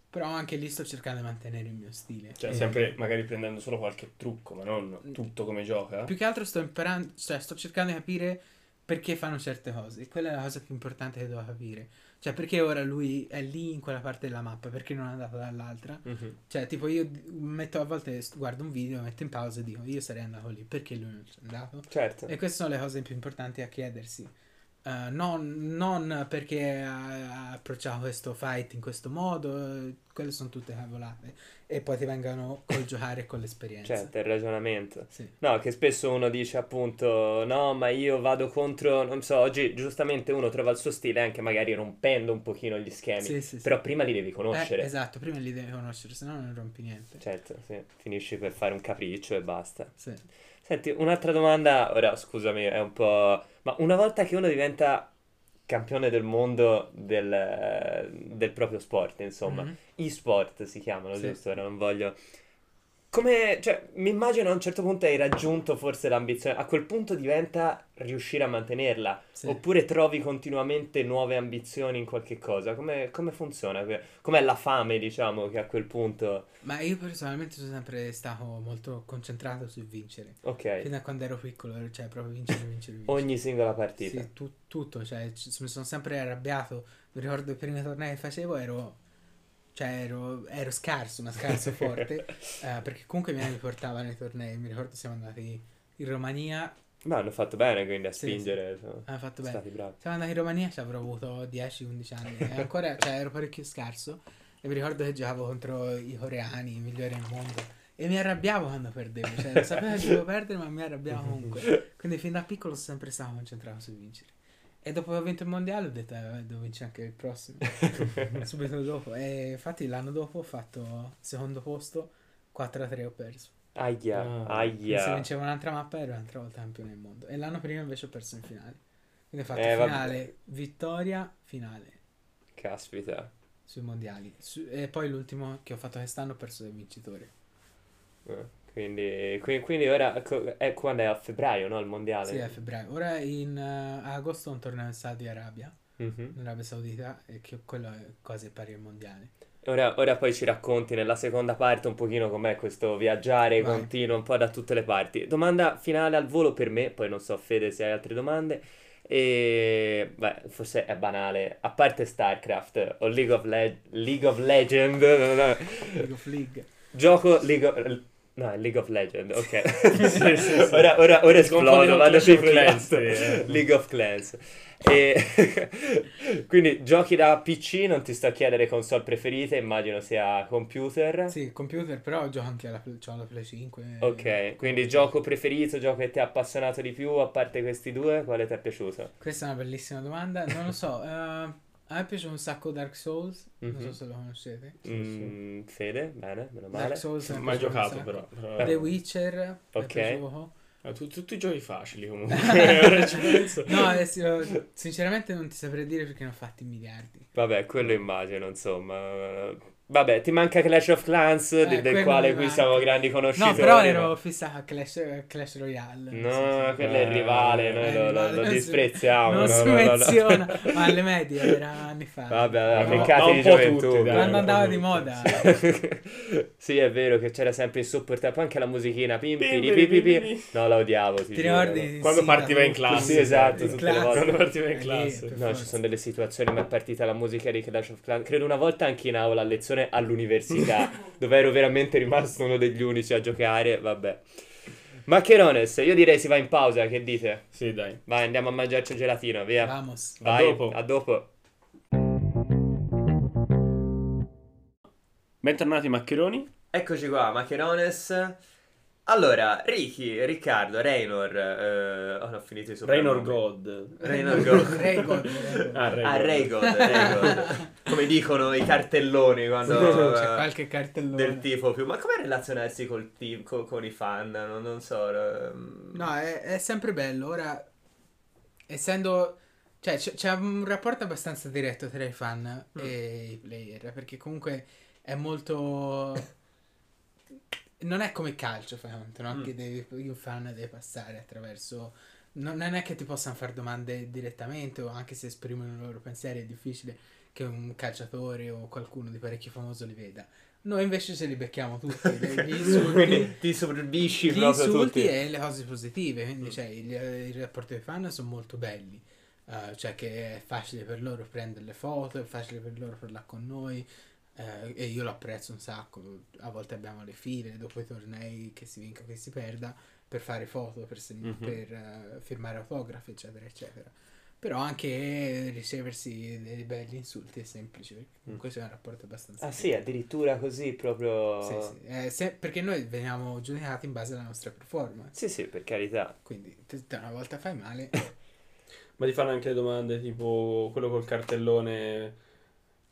Però anche lì sto cercando di mantenere il mio stile. Cioè, E- sempre magari prendendo solo qualche trucco, ma non tutto come gioca. Più che altro sto imparando, cioè sto cercando di capire perché fanno certe cose. Quella è la cosa più importante che devo capire. Cioè, perché ora lui è lì in quella parte della mappa, perché non è andato dall'altra. Mhm. Cioè, tipo, io metto a volte guardo un video, metto in pausa e dico, io sarei andato lì, perché lui non c'è andato? Certo. E queste sono le cose più importanti a chiedersi. Eh, non, non perché ha, ha approcciato questo fight in questo modo, eh, quelle sono tutte cavolate. E poi ti vengono col giocare e con l'esperienza. Certo, il ragionamento. Sì. No, che spesso uno dice appunto, no, ma io vado contro, non so, oggi giustamente uno trova il suo stile anche magari rompendo un pochino gli schemi, sì, sì. però prima li devi conoscere. Eh, esatto, prima li devi conoscere, se no non rompi niente. Certo, sì, finisci per fare un capriccio e basta. Sì. Senti, un'altra domanda, ora scusami, è un po'... Ma una volta che uno diventa campione del mondo del, del proprio sport, insomma, Mhm. e-sport si chiamano, Sì. giusto? Ora non voglio... Come, cioè, mi immagino a un certo punto hai raggiunto forse l'ambizione, a quel punto diventa riuscire a mantenerla, Sì. oppure trovi continuamente nuove ambizioni in qualche cosa, come, come funziona? Com'è la fame, diciamo, che a quel punto... Ma io personalmente sono sempre stato molto concentrato sul vincere. Ok, Fin da quando ero piccolo, cioè proprio vincere, vincere, vincere. ogni singola partita. Sì, tu- tutto, cioè mi sono sempre arrabbiato. Mi ricordo i primi tornei che facevo ero, cioè ero, ero scarso, ma scarso forte, eh, perché comunque mi mi portavano ai tornei. Mi ricordo siamo andati in Romania, Ma hanno fatto bene quindi a Sì, spingere, sono hanno fatto bene. Siamo andati in Romania, ci avrò avuto 10-11 anni, e ancora, cioè ero parecchio scarso. E mi ricordo che giocavo contro i coreani, i migliori al mondo. E mi arrabbiavo quando perdevo. Cioè, sapevo che dovevo perdere, ma mi arrabbiavo comunque. Quindi fin da piccolo sono sempre stato concentrato su vincere. E dopo che ho vinto il mondiale ho detto, eh, devo vincere anche il prossimo. Subito dopo. E infatti l'anno dopo ho fatto secondo posto, 4-3 ho perso. Aia, Ah. Quindi se aia. vincevo un'altra mappa ero un'altra volta campione del mondo. E l'anno prima invece ho perso in finale. Quindi ho fatto Eh, vabbè. finale, vittoria, finale Caspita. sui mondiali. Su- e poi l'ultimo che ho fatto quest'anno ho perso del vincitore. Eh, Quindi, qui- quindi ora è quando è a febbraio, no? Il mondiale. Sì, a febbraio. Ora in eh, agosto un torneo in Saudi Arabia, Mhm. in Arabia Saudita, e che quello è quasi pari al mondiale. Ora, ora poi ci racconti nella seconda parte un pochino com'è questo viaggiare Vai. continuo un po' da tutte le parti. Domanda finale al volo per me, poi non so Fede se hai altre domande. E beh, forse è banale, a parte StarCraft o League of, Le- League of Legend, no, no, League of League. gioco League of... No, è League of Legend, ok. Sì, sì, sì. Ora, ora, ora esplodo, vado of Clans, eh. League of Clans. E quindi giochi da PC, non ti sto a chiedere console preferite, immagino sia computer. Sì, computer, però gioco anche alla, Play- c'ho la Play 5. Ok, quindi gioco preferito, gioco che ti ha appassionato di più, a parte questi due, quale ti è piaciuto? Questa è una bellissima domanda. Non lo so. eh, a me piace un sacco Dark Souls. Non Mhm. so se lo conoscete. Mm, Fede, bene, meno Dark male. Souls mi Mai giocato però. però-. The Witcher. Ok. Ah, tu- tutti i giochi facili comunque. No, adesso, sinceramente non ti saprei dire perché ne ho fatti miliardi. Vabbè, quello immagino, insomma. Vabbè, ti manca Clash of Clans, Eh, del quello quale qui manca. siamo grandi conoscitori. No, però ma- ero fissato a Clash, Clash Royale. No, sì. quello è il rivale, noi Eh, lo, lo- lo si- disprezziamo. Non no, si no, no, no. menziona, ma alle medie era anni fa. Vabbè, vabbè, Ma- peccati ma di gioventù. tutti, dai. Quando andava di moda. sì, è vero che c'era sempre insopportabile. Poi anche la musichina. Pim, Pim, piri, pim, pi, pi, pim, pi. pim. No, la odiavo. Ti Ti ricordi? Quando Sì, partiva in classe. Sì, esatto, tutte le volte. Quando partiva in Eh, classe. No, ci sono delle situazioni, mi è partita la musica di Clash of Clans. Credo una volta anche in aula a lezione all'università, dove ero veramente rimasto uno degli unici a giocare. Vabbè. Maccherones, io direi si va in pausa, che dite? Sì, dai. Vai, andiamo a mangiarci un gelatino, via. Vamos. A Vai, dopo. A dopo. Bentornati maccheroni. Eccoci qua, Maccherones. Allora, Ricky, Riccardo, Raynor. Eh, oh, ho finito i Raynor soprannomi. God. Raynor God. Raygod, Raygod. Ah, Ah, Raygod, Raygod. Come dicono i cartelloni quando... C'è eh, qualche cartellone. del tipo più... Ma come relazionarsi col team, co- con i fan? Non, non so. ehm, No, è, è sempre bello. Ora, essendo... Cioè, c'è, c'è un rapporto abbastanza diretto tra i fan Mm. e i player, perché comunque è molto... Non è come il calcio, fai no? Mm. Che devi, un fan deve passare attraverso... Non non è che ti possano fare domande direttamente, o anche se esprimono i loro pensieri, è difficile che un calciatore o qualcuno di parecchio famoso li veda. Noi invece ce li becchiamo tutti, gli insulti, ti sorbisci gli proprio insulti tutti. e le cose positive, quindi cioè, il, il rapporto dei fan sono molto belli, Eh, cioè che è facile per loro prendere le foto, è facile per loro parlare con noi eh, e io lo apprezzo un sacco, a volte abbiamo le file dopo i tornei che si vinca o che si perda per fare foto, per, segn- Mhm. per, eh, firmare autografi eccetera eccetera. Però anche riceversi dei belli insulti è semplice, perché comunque c'è un rapporto abbastanza... Ah sì, addirittura così proprio... Sì, sì. Eh, se- perché noi veniamo giudicati in base alla nostra performance. Sì, sì, per carità. Quindi te, te una volta fai male. Ma ti fanno anche le domande tipo quello col cartellone.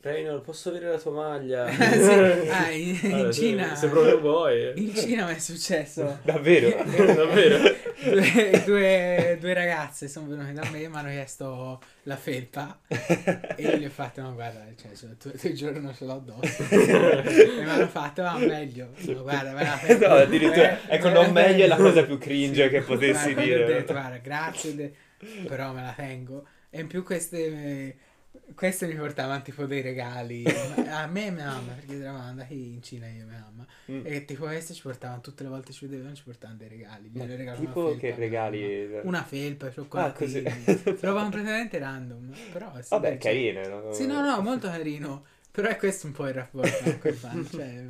Raynor, posso avere la tua maglia? Sì. Ah, in, in se- Cina. Se proprio vuoi. In Cina mi è successo. Davvero? Davvero? due, due, due ragazze sono venute da me e mi hanno chiesto la felpa e io gli ho fatto no guarda cioè, cioè, tu, tu giorno ce l'ho addosso e mi hanno fatto ah meglio no, guarda me la felpa No, addirittura... Eh, Ecco, eh, non meglio è la cosa più cringe che potessi Guarda, gli ho dire. detto, guarda, grazie, però me la tengo. E in più queste, queste mi portavano tipo dei regali. A me e mia mamma, perché eravamo andati in Cina io e mia mamma. Mm. E tipo queste ci portavano, tutte le volte ci vedevano, ci portavano dei regali. Mi hanno regalato tipo una felpa che regali? mamma. Una felpa, Ah, cioccolatini. così. Roba completamente random. Però sì, Vabbè, carine. no? Sì, no, no, molto carino. Però è questo un po' il rapporto con i fan. Cioè,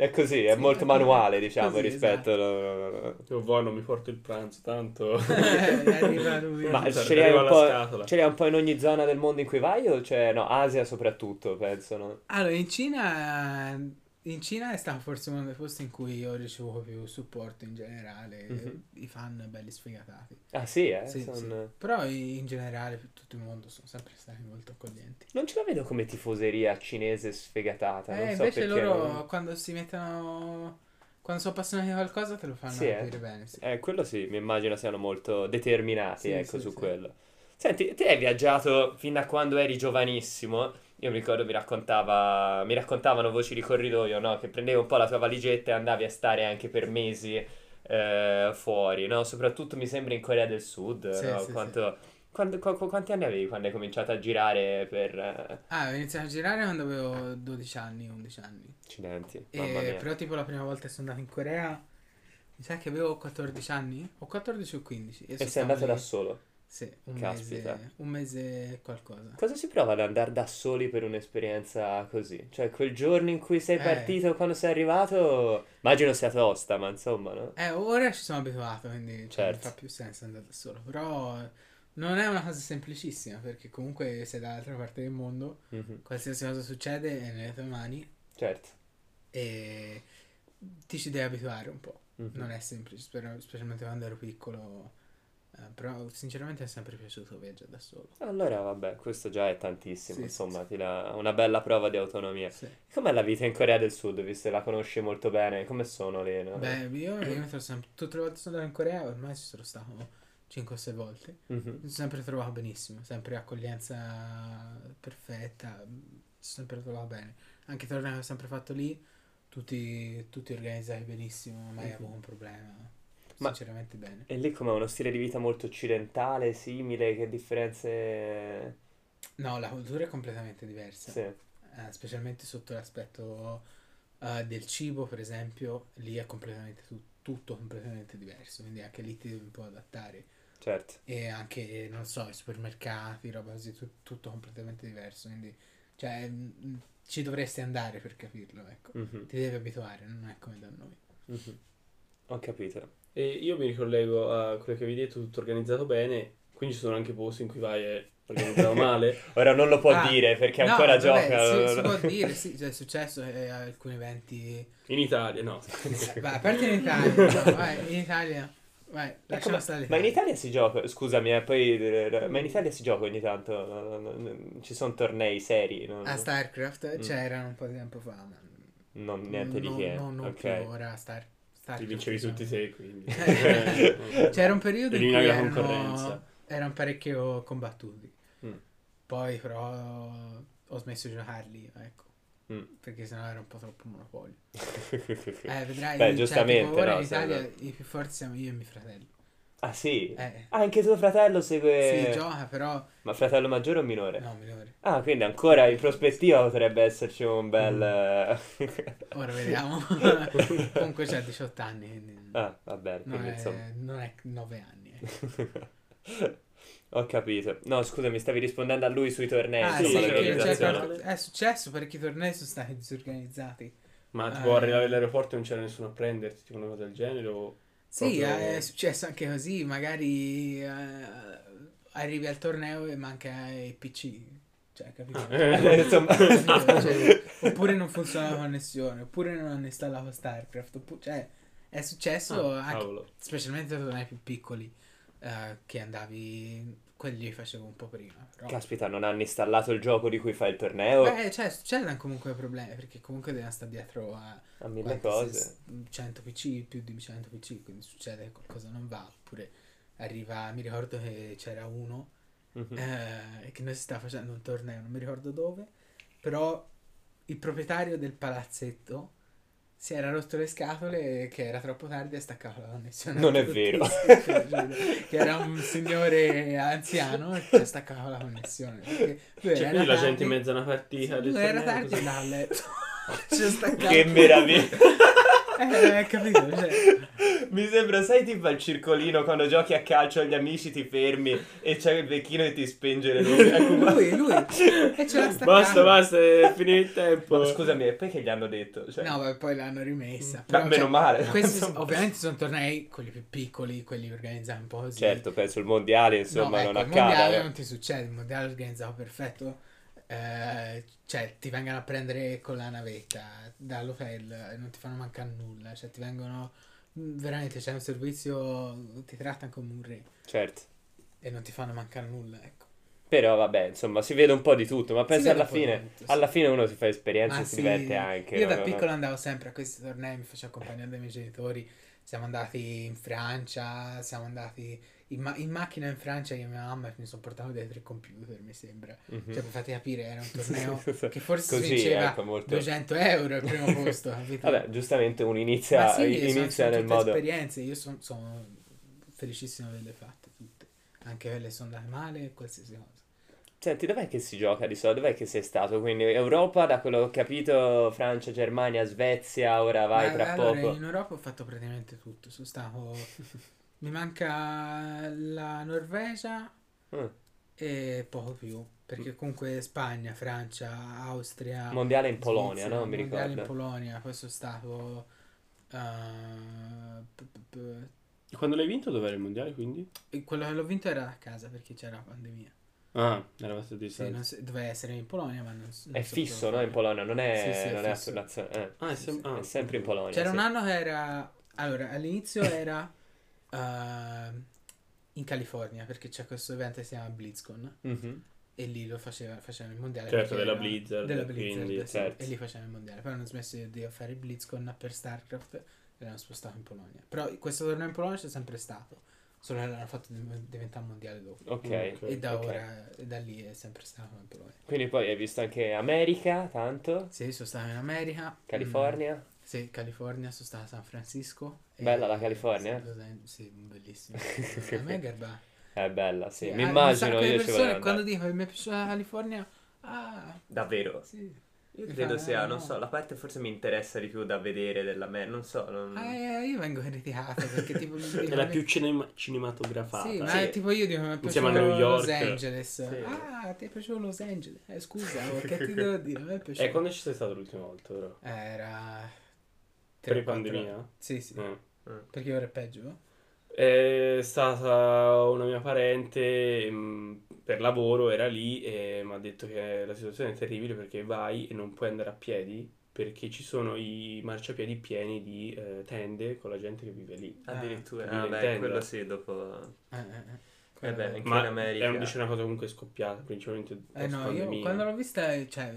È così, è Sì, molto è manuale, così, diciamo, così, rispetto... Io voi non mi porto il pranzo, tanto... Eh. Ma Cioè, ce li, hai un po', ce li hai un po' in ogni zona del mondo in cui vai o c'è... No, Asia soprattutto, penso, no? Allora, in Cina, in Cina è stato forse uno dei posti in cui ho ricevuto più supporto in generale, Mhm. i fan belli sfegatati. Ah sì, eh? Sì, son- sì. Però in generale per tutto il mondo sono sempre stati molto accoglienti. Non ce la vedo come tifoseria cinese sfegatata, non Eh, so invece loro non- quando si mettono... Quando sono appassionati di qualcosa te lo fanno Sì, eh. capire bene. Sì. Eh, quello sì, mi immagino siano molto determinati, Sì, ecco, su quello. Senti, te hai viaggiato fino a quando eri giovanissimo. Io mi ricordo mi raccontava, mi raccontavano voci di corridoio, no? Che prendevi un po' la tua valigetta e andavi a stare anche per mesi eh, fuori, no? Soprattutto mi sembra in Corea del Sud, Sì, no? sì, Quanto- quando- qu- qu- quanti anni avevi quando hai cominciato a girare per... eh, Ah, ho iniziato a girare quando avevo 12 anni, 11 anni. Accidenti, E- però tipo la prima volta che sono andato in Corea, mi sa che avevo 14 anni, o 14 o 15. E sono sei andato stato da lì- solo. Sì, un Caspita. mese, un mese e qualcosa. Cosa si prova ad andare da soli per un'esperienza così? Cioè, quel giorno in cui sei Eh. partito, quando sei arrivato, immagino sia tosta, ma insomma, no? Eh, ora ci sono abituato, quindi cioè, Certo. non fa più senso andare da solo. Però non è una cosa semplicissima, perché comunque sei dall'altra parte del mondo, Mhm, qualsiasi cosa succede è nelle tue mani Certo. e ti ci devi abituare un po'. Mhm. Non è semplice, spe- specialmente quando ero piccolo. Eh, però sinceramente mi è sempre piaciuto viaggiare da solo. Allora, vabbè, questo già è tantissimo, Sì, insomma, sì, ti dà una bella prova di autonomia. Sì. Com'è la vita in Corea del Sud, visto che la conosci molto bene? Come sono lì, no? Beh, io, io mi trovo sempre, tutte le volte sono andato in Corea, ormai ci sono stato 5 o 6 volte. Mhm. Mi sono sempre trovato benissimo, sempre accoglienza perfetta, mi sono sempre trovato bene. Anche che ho sempre fatto lì, tutti, tutti organizzati benissimo, mai Mhm. avuto un problema. Ma- Sinceramente bene. E lì com'è uno stile di vita molto occidentale, simile, che differenze... No, la cultura è completamente diversa, Sì, eh, specialmente sotto l'aspetto eh, del cibo, per esempio, lì è completamente tu- tutto completamente diverso, quindi anche lì ti devi un po' adattare. certo. E anche, non so, i supermercati, roba così, tu- tutto completamente diverso. Quindi, cioè, mm, ci dovresti andare per capirlo, ecco. Mhm, Ti devi abituare, non è come da noi. mhm. Ho capito. E io mi ricollego a quello che avevi detto, tutto organizzato bene, quindi ci sono anche posti in cui vai e organizzato male. Ora non lo può Ah, dire perché no, ancora vabbè, gioca. Si, si può dire, sì, cioè, è successo eh, alcuni eventi... In Italia, no. Vai, a parte in Italia, no, vai, in Italia, vai, Ma lasciamo come- stare Ma in. Italia si gioca, scusami, eh, poi, eh, ma in Italia si gioca ogni tanto, no, no, ci sono tornei seri, no? A StarCraft Mm. c'erano un po' di tempo fa, ma... non niente di che, non- non ok. più ora Star, StarCraft, Ti vincevi tutti te, quindi. Eh, C'era un periodo in cui erano, erano parecchio combattuti. Mm. Poi però ho smesso di giocarli, ecco. Mm. Perché sennò era un po' troppo monopolio. Eh, vedrai, Beh, cioè, giustamente, ora no, in Italia se- i più forti siamo io e mio fratello. Ah sì? Eh, Ah, anche tuo fratello segue... si gioca però... Ma fratello maggiore o minore? No, minore. Ah, quindi ancora in prospettiva potrebbe esserci un bel... Mm. eh, Ora vediamo. Comunque c'ha 18 anni, quindi... ah, va bene, non, è, insomma... non è 9 anni. ecco. Ho capito. No, scusa, mi stavi rispondendo a lui sui tornei, Ah, sì, sì, qualche- è successo, parecchi tornei sono stati disorganizzati. Ma tipo Eh. arrivavi all'aeroporto e non c'era nessuno a prenderti, tipo una cosa del genere? O... Sì, Proprio- è successo anche così, magari eh, arrivi al torneo e manca il PC, cioè, capito? Eh, insomma... Cioè, oppure non funziona la connessione, oppure non hanno installato StarCraft, oppu- cioè è successo Ah, anche, specialmente ai tornei più piccoli, eh, che andavi, quelli li facevo un po' prima, però... Caspita, non hanno installato il gioco di cui fai il torneo? Beh, cioè, succedono comunque problemi, perché comunque devono stare dietro a a mille cose. se- 100 PC, più di 100 PC, quindi succede che qualcosa non va, oppure arriva, mi ricordo che c'era uno Mhm. eh, che noi si stava facendo un torneo, non mi ricordo dove, però il proprietario del palazzetto si era rotto le scatole che era troppo tardi e staccava la connessione. Non è vero. che era un signore anziano e che staccava la connessione. lui Cioè, la tardi- gente in mezzo a una partita lui era tardi e andava a letto. Ci ho staccato. Che meraviglia! Eh, capito? Cioè, Mi sembra, sai, tipo al circolino quando giochi a calcio agli amici ti fermi e c'è il vecchino e ti spinge le luci. Ecco lui, lui. E ce l'ha staccata. Basta, basta, è finito il tempo. Ma scusami, e poi che gli hanno detto? Cioè, No, beh, poi l'hanno rimessa. Ma Però, meno cioè, male. Questi Insomma. ovviamente sono tornei, quelli più piccoli, quelli organizzati un po' così. Certo, penso il mondiale, insomma, no, non ecco, il mondiale eh. non ti succede, il mondiale organizzato perfetto. Eh, cioè, ti vengono a prendere con la navetta dall'hotel e non ti fanno mancare nulla. Cioè, ti vengono. mm, Veramente c'è un servizio, ti trattano come un re Certo. e non ti fanno mancare nulla. Ecco. Però vabbè, insomma, si vede un po' di tutto, ma penso alla fine, tutto, sì. alla fine uno si fa esperienze Ma e si sì, diverte anche. Io da no? piccolo andavo sempre a questi tornei, mi facevo accompagnare dai miei genitori. Siamo andati in Francia, siamo andati in, ma- in macchina in Francia io e mia mamma mi sono portato dietro il computer, mi sembra. Mhm. Cioè, per farti capire, era un torneo che forse Così, vinceva ecco, molto... 200 euro al primo posto. Vabbè, giustamente uno inizia, Ma sì, sono- inizia sono nel tutte modo... esperienze, io son- sono felicissimo di averle fatte tutte, anche quelle sono andate male, qualsiasi cosa. Senti, dov'è che si gioca di solito? Dov'è che sei stato? Quindi Europa, da quello che ho capito, Francia, Germania, Svezia, ora vai Ma tra allora, poco. in Europa ho fatto praticamente tutto. Sono stato. Mi manca la Norvegia Mm. e poco più. Perché comunque Spagna, Francia, Austria. Mondiale in Polonia, Svizzera, no? Mi mondiale ricordo. in Polonia. Poi sono stato. eh, p- p- p- Quando l'hai vinto dov'era il mondiale quindi? e quello che l'ho vinto era a casa perché c'era la pandemia. Ah, eravate di Sì, si- doveva essere in Polonia, ma non, non È so fisso, dove. no? In Polonia, non è, Sì, sì, è non è a fisso. turnazione. eh. Ah, è, sem- ah, È sempre in Polonia. C'era sì. un anno che era. Allora, all'inizio era. Ehm, in California perché c'è questo evento che si chiama BlizzCon Mhm. e lì lo faceva, facevano il mondiale. Certo, della era- Blizzard, della Blizzard, quindi, sì, certo. E lì facevano il mondiale. Poi hanno smesso di fare il BlizzCon per StarCraft e l'hanno spostato in Polonia. Però questo torneo in Polonia c'è sempre stato. Solo l'hanno fatto div- diventare mondiale dopo. Ok. Ok. E da ok. ora, e da lì è sempre stato in Polonia. Quindi poi hai visto anche America, tanto? Sì, sono stato in America. California? Mm, sì, California, sono stato a San Francisco. e- Bella la California? Sì, sì, bellissimo. a me garba. È bella, sì. Sì, Mi ah, immagino io ci volevo quando dico che mi è piaciuta la California, ah, Davvero? sì. Io Mi credo sia, eh, non no. so, la parte forse mi interessa di più da vedere della me, non so, non... Ah, eh, io vengo criticato perché tipo mi È la più cinema- cinematografata. Sì, ma Sì. è tipo io dico mi è Insieme a piaciuto New York. Los Angeles. Sì. Ah, ti è piaciuto Los Angeles? Eh, scusa, che ti devo dire? A me è piaciuto. Eh, quando ci sei stato l'ultima volta, però? Era Pre-pandemia? Sì, sì. Eh. Perché ora è peggio? È stata una mia parente mh, per lavoro, era lì e mi ha detto che la situazione è terribile perché vai e non puoi andare a piedi perché ci sono i marciapiedi pieni di eh, tende con la gente che vive lì. Addirittura, Vive ah, in beh, quello sì, dopo... Eh, eh, eh. Eh beh, anche Ma in America. è un- dice una cosa comunque scoppiata, principalmente Eh no, io quando l'ho vista, cioè,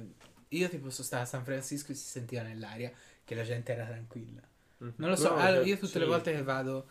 io tipo sono stata a San Francisco e si sentiva nell'aria che la gente era tranquilla. Mhm. Non lo so, No, allora, cioè, io tutte le sì. volte che vado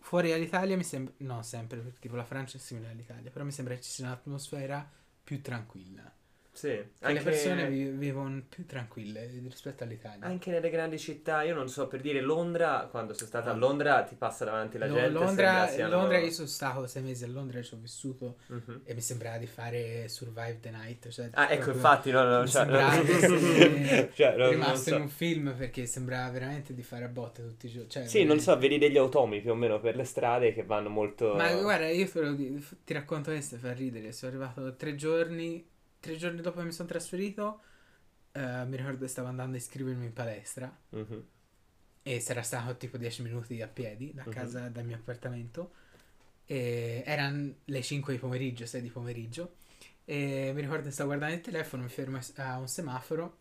fuori dall'Italia mi sembra, no sempre, perché tipo la Francia è simile all'Italia, però mi sembra che ci sia un'atmosfera più tranquilla. Sì, Che anche... le persone vi- vivono più tranquille rispetto all'Italia. Anche nelle grandi città, io non so, per dire Londra, quando sei stata a Ah. Londra ti passa davanti la Lo- gente Londra, siano- Londra, io sono stato sei mesi a Londra e ci ho vissuto Mhm. e mi sembrava di fare Survive the Night. Cioè, Ah, ecco, infatti, no, no, mi cioè, sembrava di essere cioè, non rimasto so. in un film perché sembrava veramente di fare a botte tutti i giorni. Cioè, Sì, non veramente. so, vedi degli automi più o meno per le strade che vanno molto... Ma guarda, io ti racconto questo fa ridere. Sono arrivato tre giorni, tre giorni dopo che mi sono trasferito. eh, mi ricordo che stavo andando a iscrivermi in palestra Mhm. e sarà stato tipo 10 minuti a piedi da Mhm. casa, dal mio appartamento. E erano le 5 di pomeriggio, 6 di pomeriggio. E mi ricordo che stavo guardando il telefono, mi fermo a un semaforo.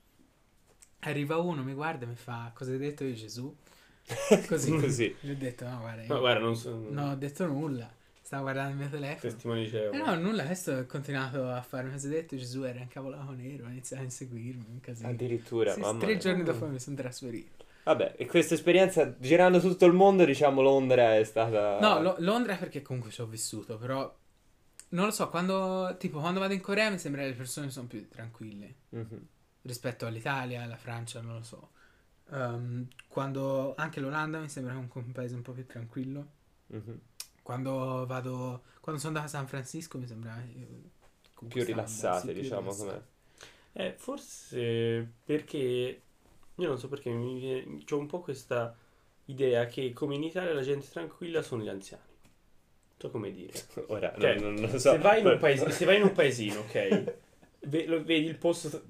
Arriva uno, mi guarda e mi fa: Cosa hai detto io, Gesù? Così. Così. Gli ho detto: No, guarda, io Ma guarda, non so... non ho detto nulla. Stavo guardando il mio telefono. Testimoni dicevo. Eh no, nulla, adesso ho continuato a fare un detto Gesù era incavolato nero, ha iniziato a inseguirmi, un casino. Addirittura, Sì, mamma tre mia. giorni dopo mi sono trasferito. Vabbè, e questa esperienza girando tutto il mondo, diciamo Londra è stata... No, Lo- Londra perché comunque ci ho vissuto, però non lo so, quando tipo quando vado in Corea mi sembra che le persone sono più tranquille Mhm. rispetto all'Italia, alla Francia, non lo so. Ehm, quando anche l'Olanda mi sembra comunque un paese un po' più tranquillo. Mhm. Quando vado quando sono andato a San Francisco mi sembra eh, Più rilassate, sì, più diciamo, come... Eh, forse perché Io non so perché mi viene... C'ho un po' questa idea che come in Italia la gente tranquilla sono gli anziani. Non so come dire. Ora, Cioè, non, non lo so. Se vai in un, paesi- se vai in un paesino, ok? Vedi il posto,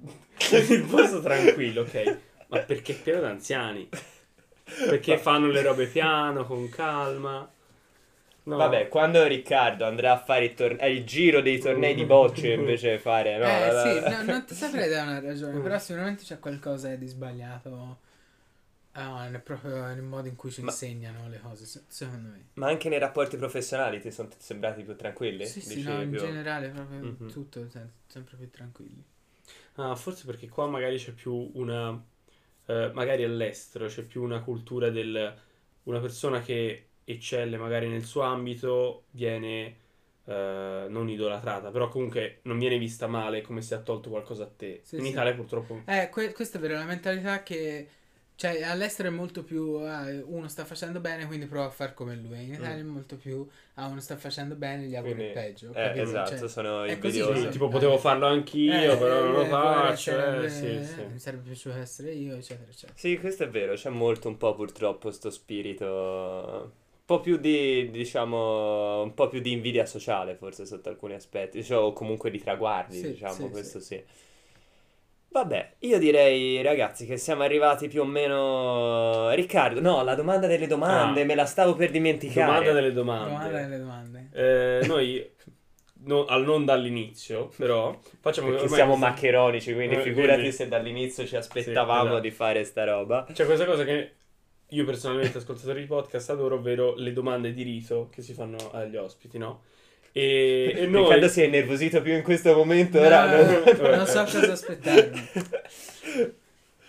il posto tranquillo, ok? Ma perché è pieno d'anziani? Perché fanno le robe piano, con calma. No. Vabbè, quando Riccardo andrà a fare il, torne- il giro dei tornei di bocce invece di fare... No, eh la- sì, no, non ti saprei dare una ragione, però sicuramente c'è qualcosa di sbagliato ah, nel, proprio nel modo in cui ci Ma- insegnano le cose, se- secondo me. Ma anche nei rapporti professionali ti sono sembrati più tranquilli? Sì, sì, no, in più- generale proprio Mhm. tutto, se- sempre più tranquilli. Ah, forse perché qua magari c'è più una... eh, magari all'estero c'è più una cultura del... Una persona che eccelle magari nel suo ambito viene eh, non idolatrata, però comunque non viene vista male come se ha tolto qualcosa a te. Sì, In sì. Italia purtroppo... Eh, que- questa è vera, la mentalità che... Cioè, all'estero è molto più... ah, uno sta facendo bene, quindi prova a far come lui. In Italia è molto più... Ah, uno sta facendo bene, gli auguri il peggio. Eh, capito? esatto, Cioè, sono è i così, tipo potevo farlo anch'io, eh, però non lo eh, faccio. sarebbe- eh, sì, sì. Mi sarebbe piaciuto essere io, eccetera, eccetera. Sì, questo è vero, c'è molto un po' purtroppo sto spirito, po' più di, diciamo, un po' più di invidia sociale forse sotto alcuni aspetti, cioè, o comunque di traguardi, Sì, diciamo, sì, questo sì. Vabbè, io direi ragazzi che siamo arrivati più o meno... Riccardo, no, la domanda delle domande, Ah. me la stavo per dimenticare. Domanda delle domande. Domanda delle domande. Eh, noi, no- al non dall'inizio, però, facciamo Perché siamo questa- maccheronici, quindi Eh, figurati quindi- se dall'inizio ci aspettavamo esatto. di fare sta roba. C'è questa cosa che io personalmente, ascoltatore di podcast, adoro, ovvero le domande di rito che si fanno agli ospiti, no? E, e noi... Riccardo si è innervosito più in questo momento, No, ora... no, no, non so cosa aspettarmi.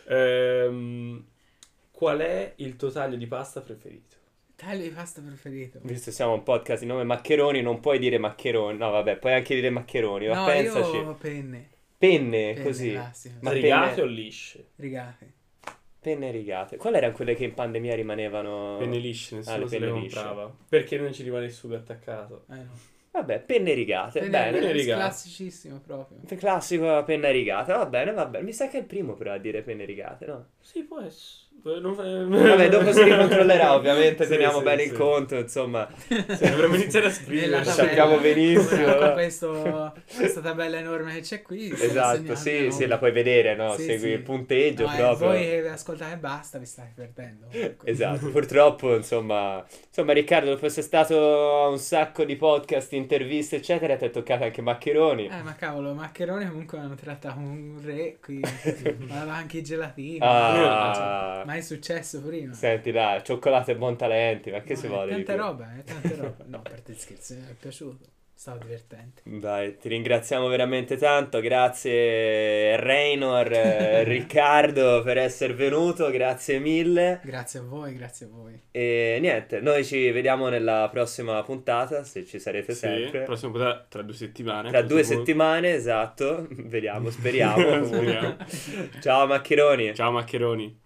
Ehm, qual è il tuo taglio di pasta preferito? Taglio di pasta preferito. Visto che siamo un podcast di nome Maccheroni, non puoi dire Maccheroni. No, vabbè, puoi anche dire Maccheroni, ma No, pensaci. io penne. Penne, Penne così. classiche. Ma Rigate penne- o lisce? Rigate. Penne rigate. Quali erano quelle che in pandemia rimanevano? Penne lisce, nessuno Ah, se le comprava. Perché non ci rimane il sugo attaccato. Eh no. Vabbè, penne rigate, Penne- bene. penne rigate. Classicissimo proprio. Classico penna rigata, va bene, va bene. Mi sa che è il primo però a dire penne rigate, no? Sì, può essere. Vabbè, dopo si ricontrollerà, ovviamente, Sì, teniamo sì, bene sì. in conto, insomma. Sì, dovremmo iniziare a scrivere. sappiamo benissimo. Con questo, questa tabella enorme che c'è qui. Esatto, sì, sì, la puoi vedere, no? Sì, Segui sì. il punteggio No, eh, proprio. che ascoltate e basta, vi state perdendo. comunque. Esatto, purtroppo, insomma, insomma, Riccardo, dopo essere stato a un sacco di podcast, interviste, eccetera, ti è toccato anche Maccheroni. Eh, ma cavolo, Maccheroni comunque hanno trattato un re qui. ma aveva anche i gelatini. Ah, Mai successo prima. senti là, cioccolato e buon talenti, ma che No, si vuole più? roba, eh, tanta roba. No, parte gli scherzi, mi è piaciuto. Stavo divertente. Dai, ti ringraziamo veramente tanto, grazie Raynor, eh, Riccardo per essere venuto, grazie mille. Grazie a voi, grazie a voi. E niente, noi ci vediamo nella prossima puntata, se ci sarete Sì, sempre. prossima puntata tra due settimane. Tra due punto. settimane, esatto. Vediamo, speriamo. Speriamo. Ciao Maccheroni. Ciao Maccheroni.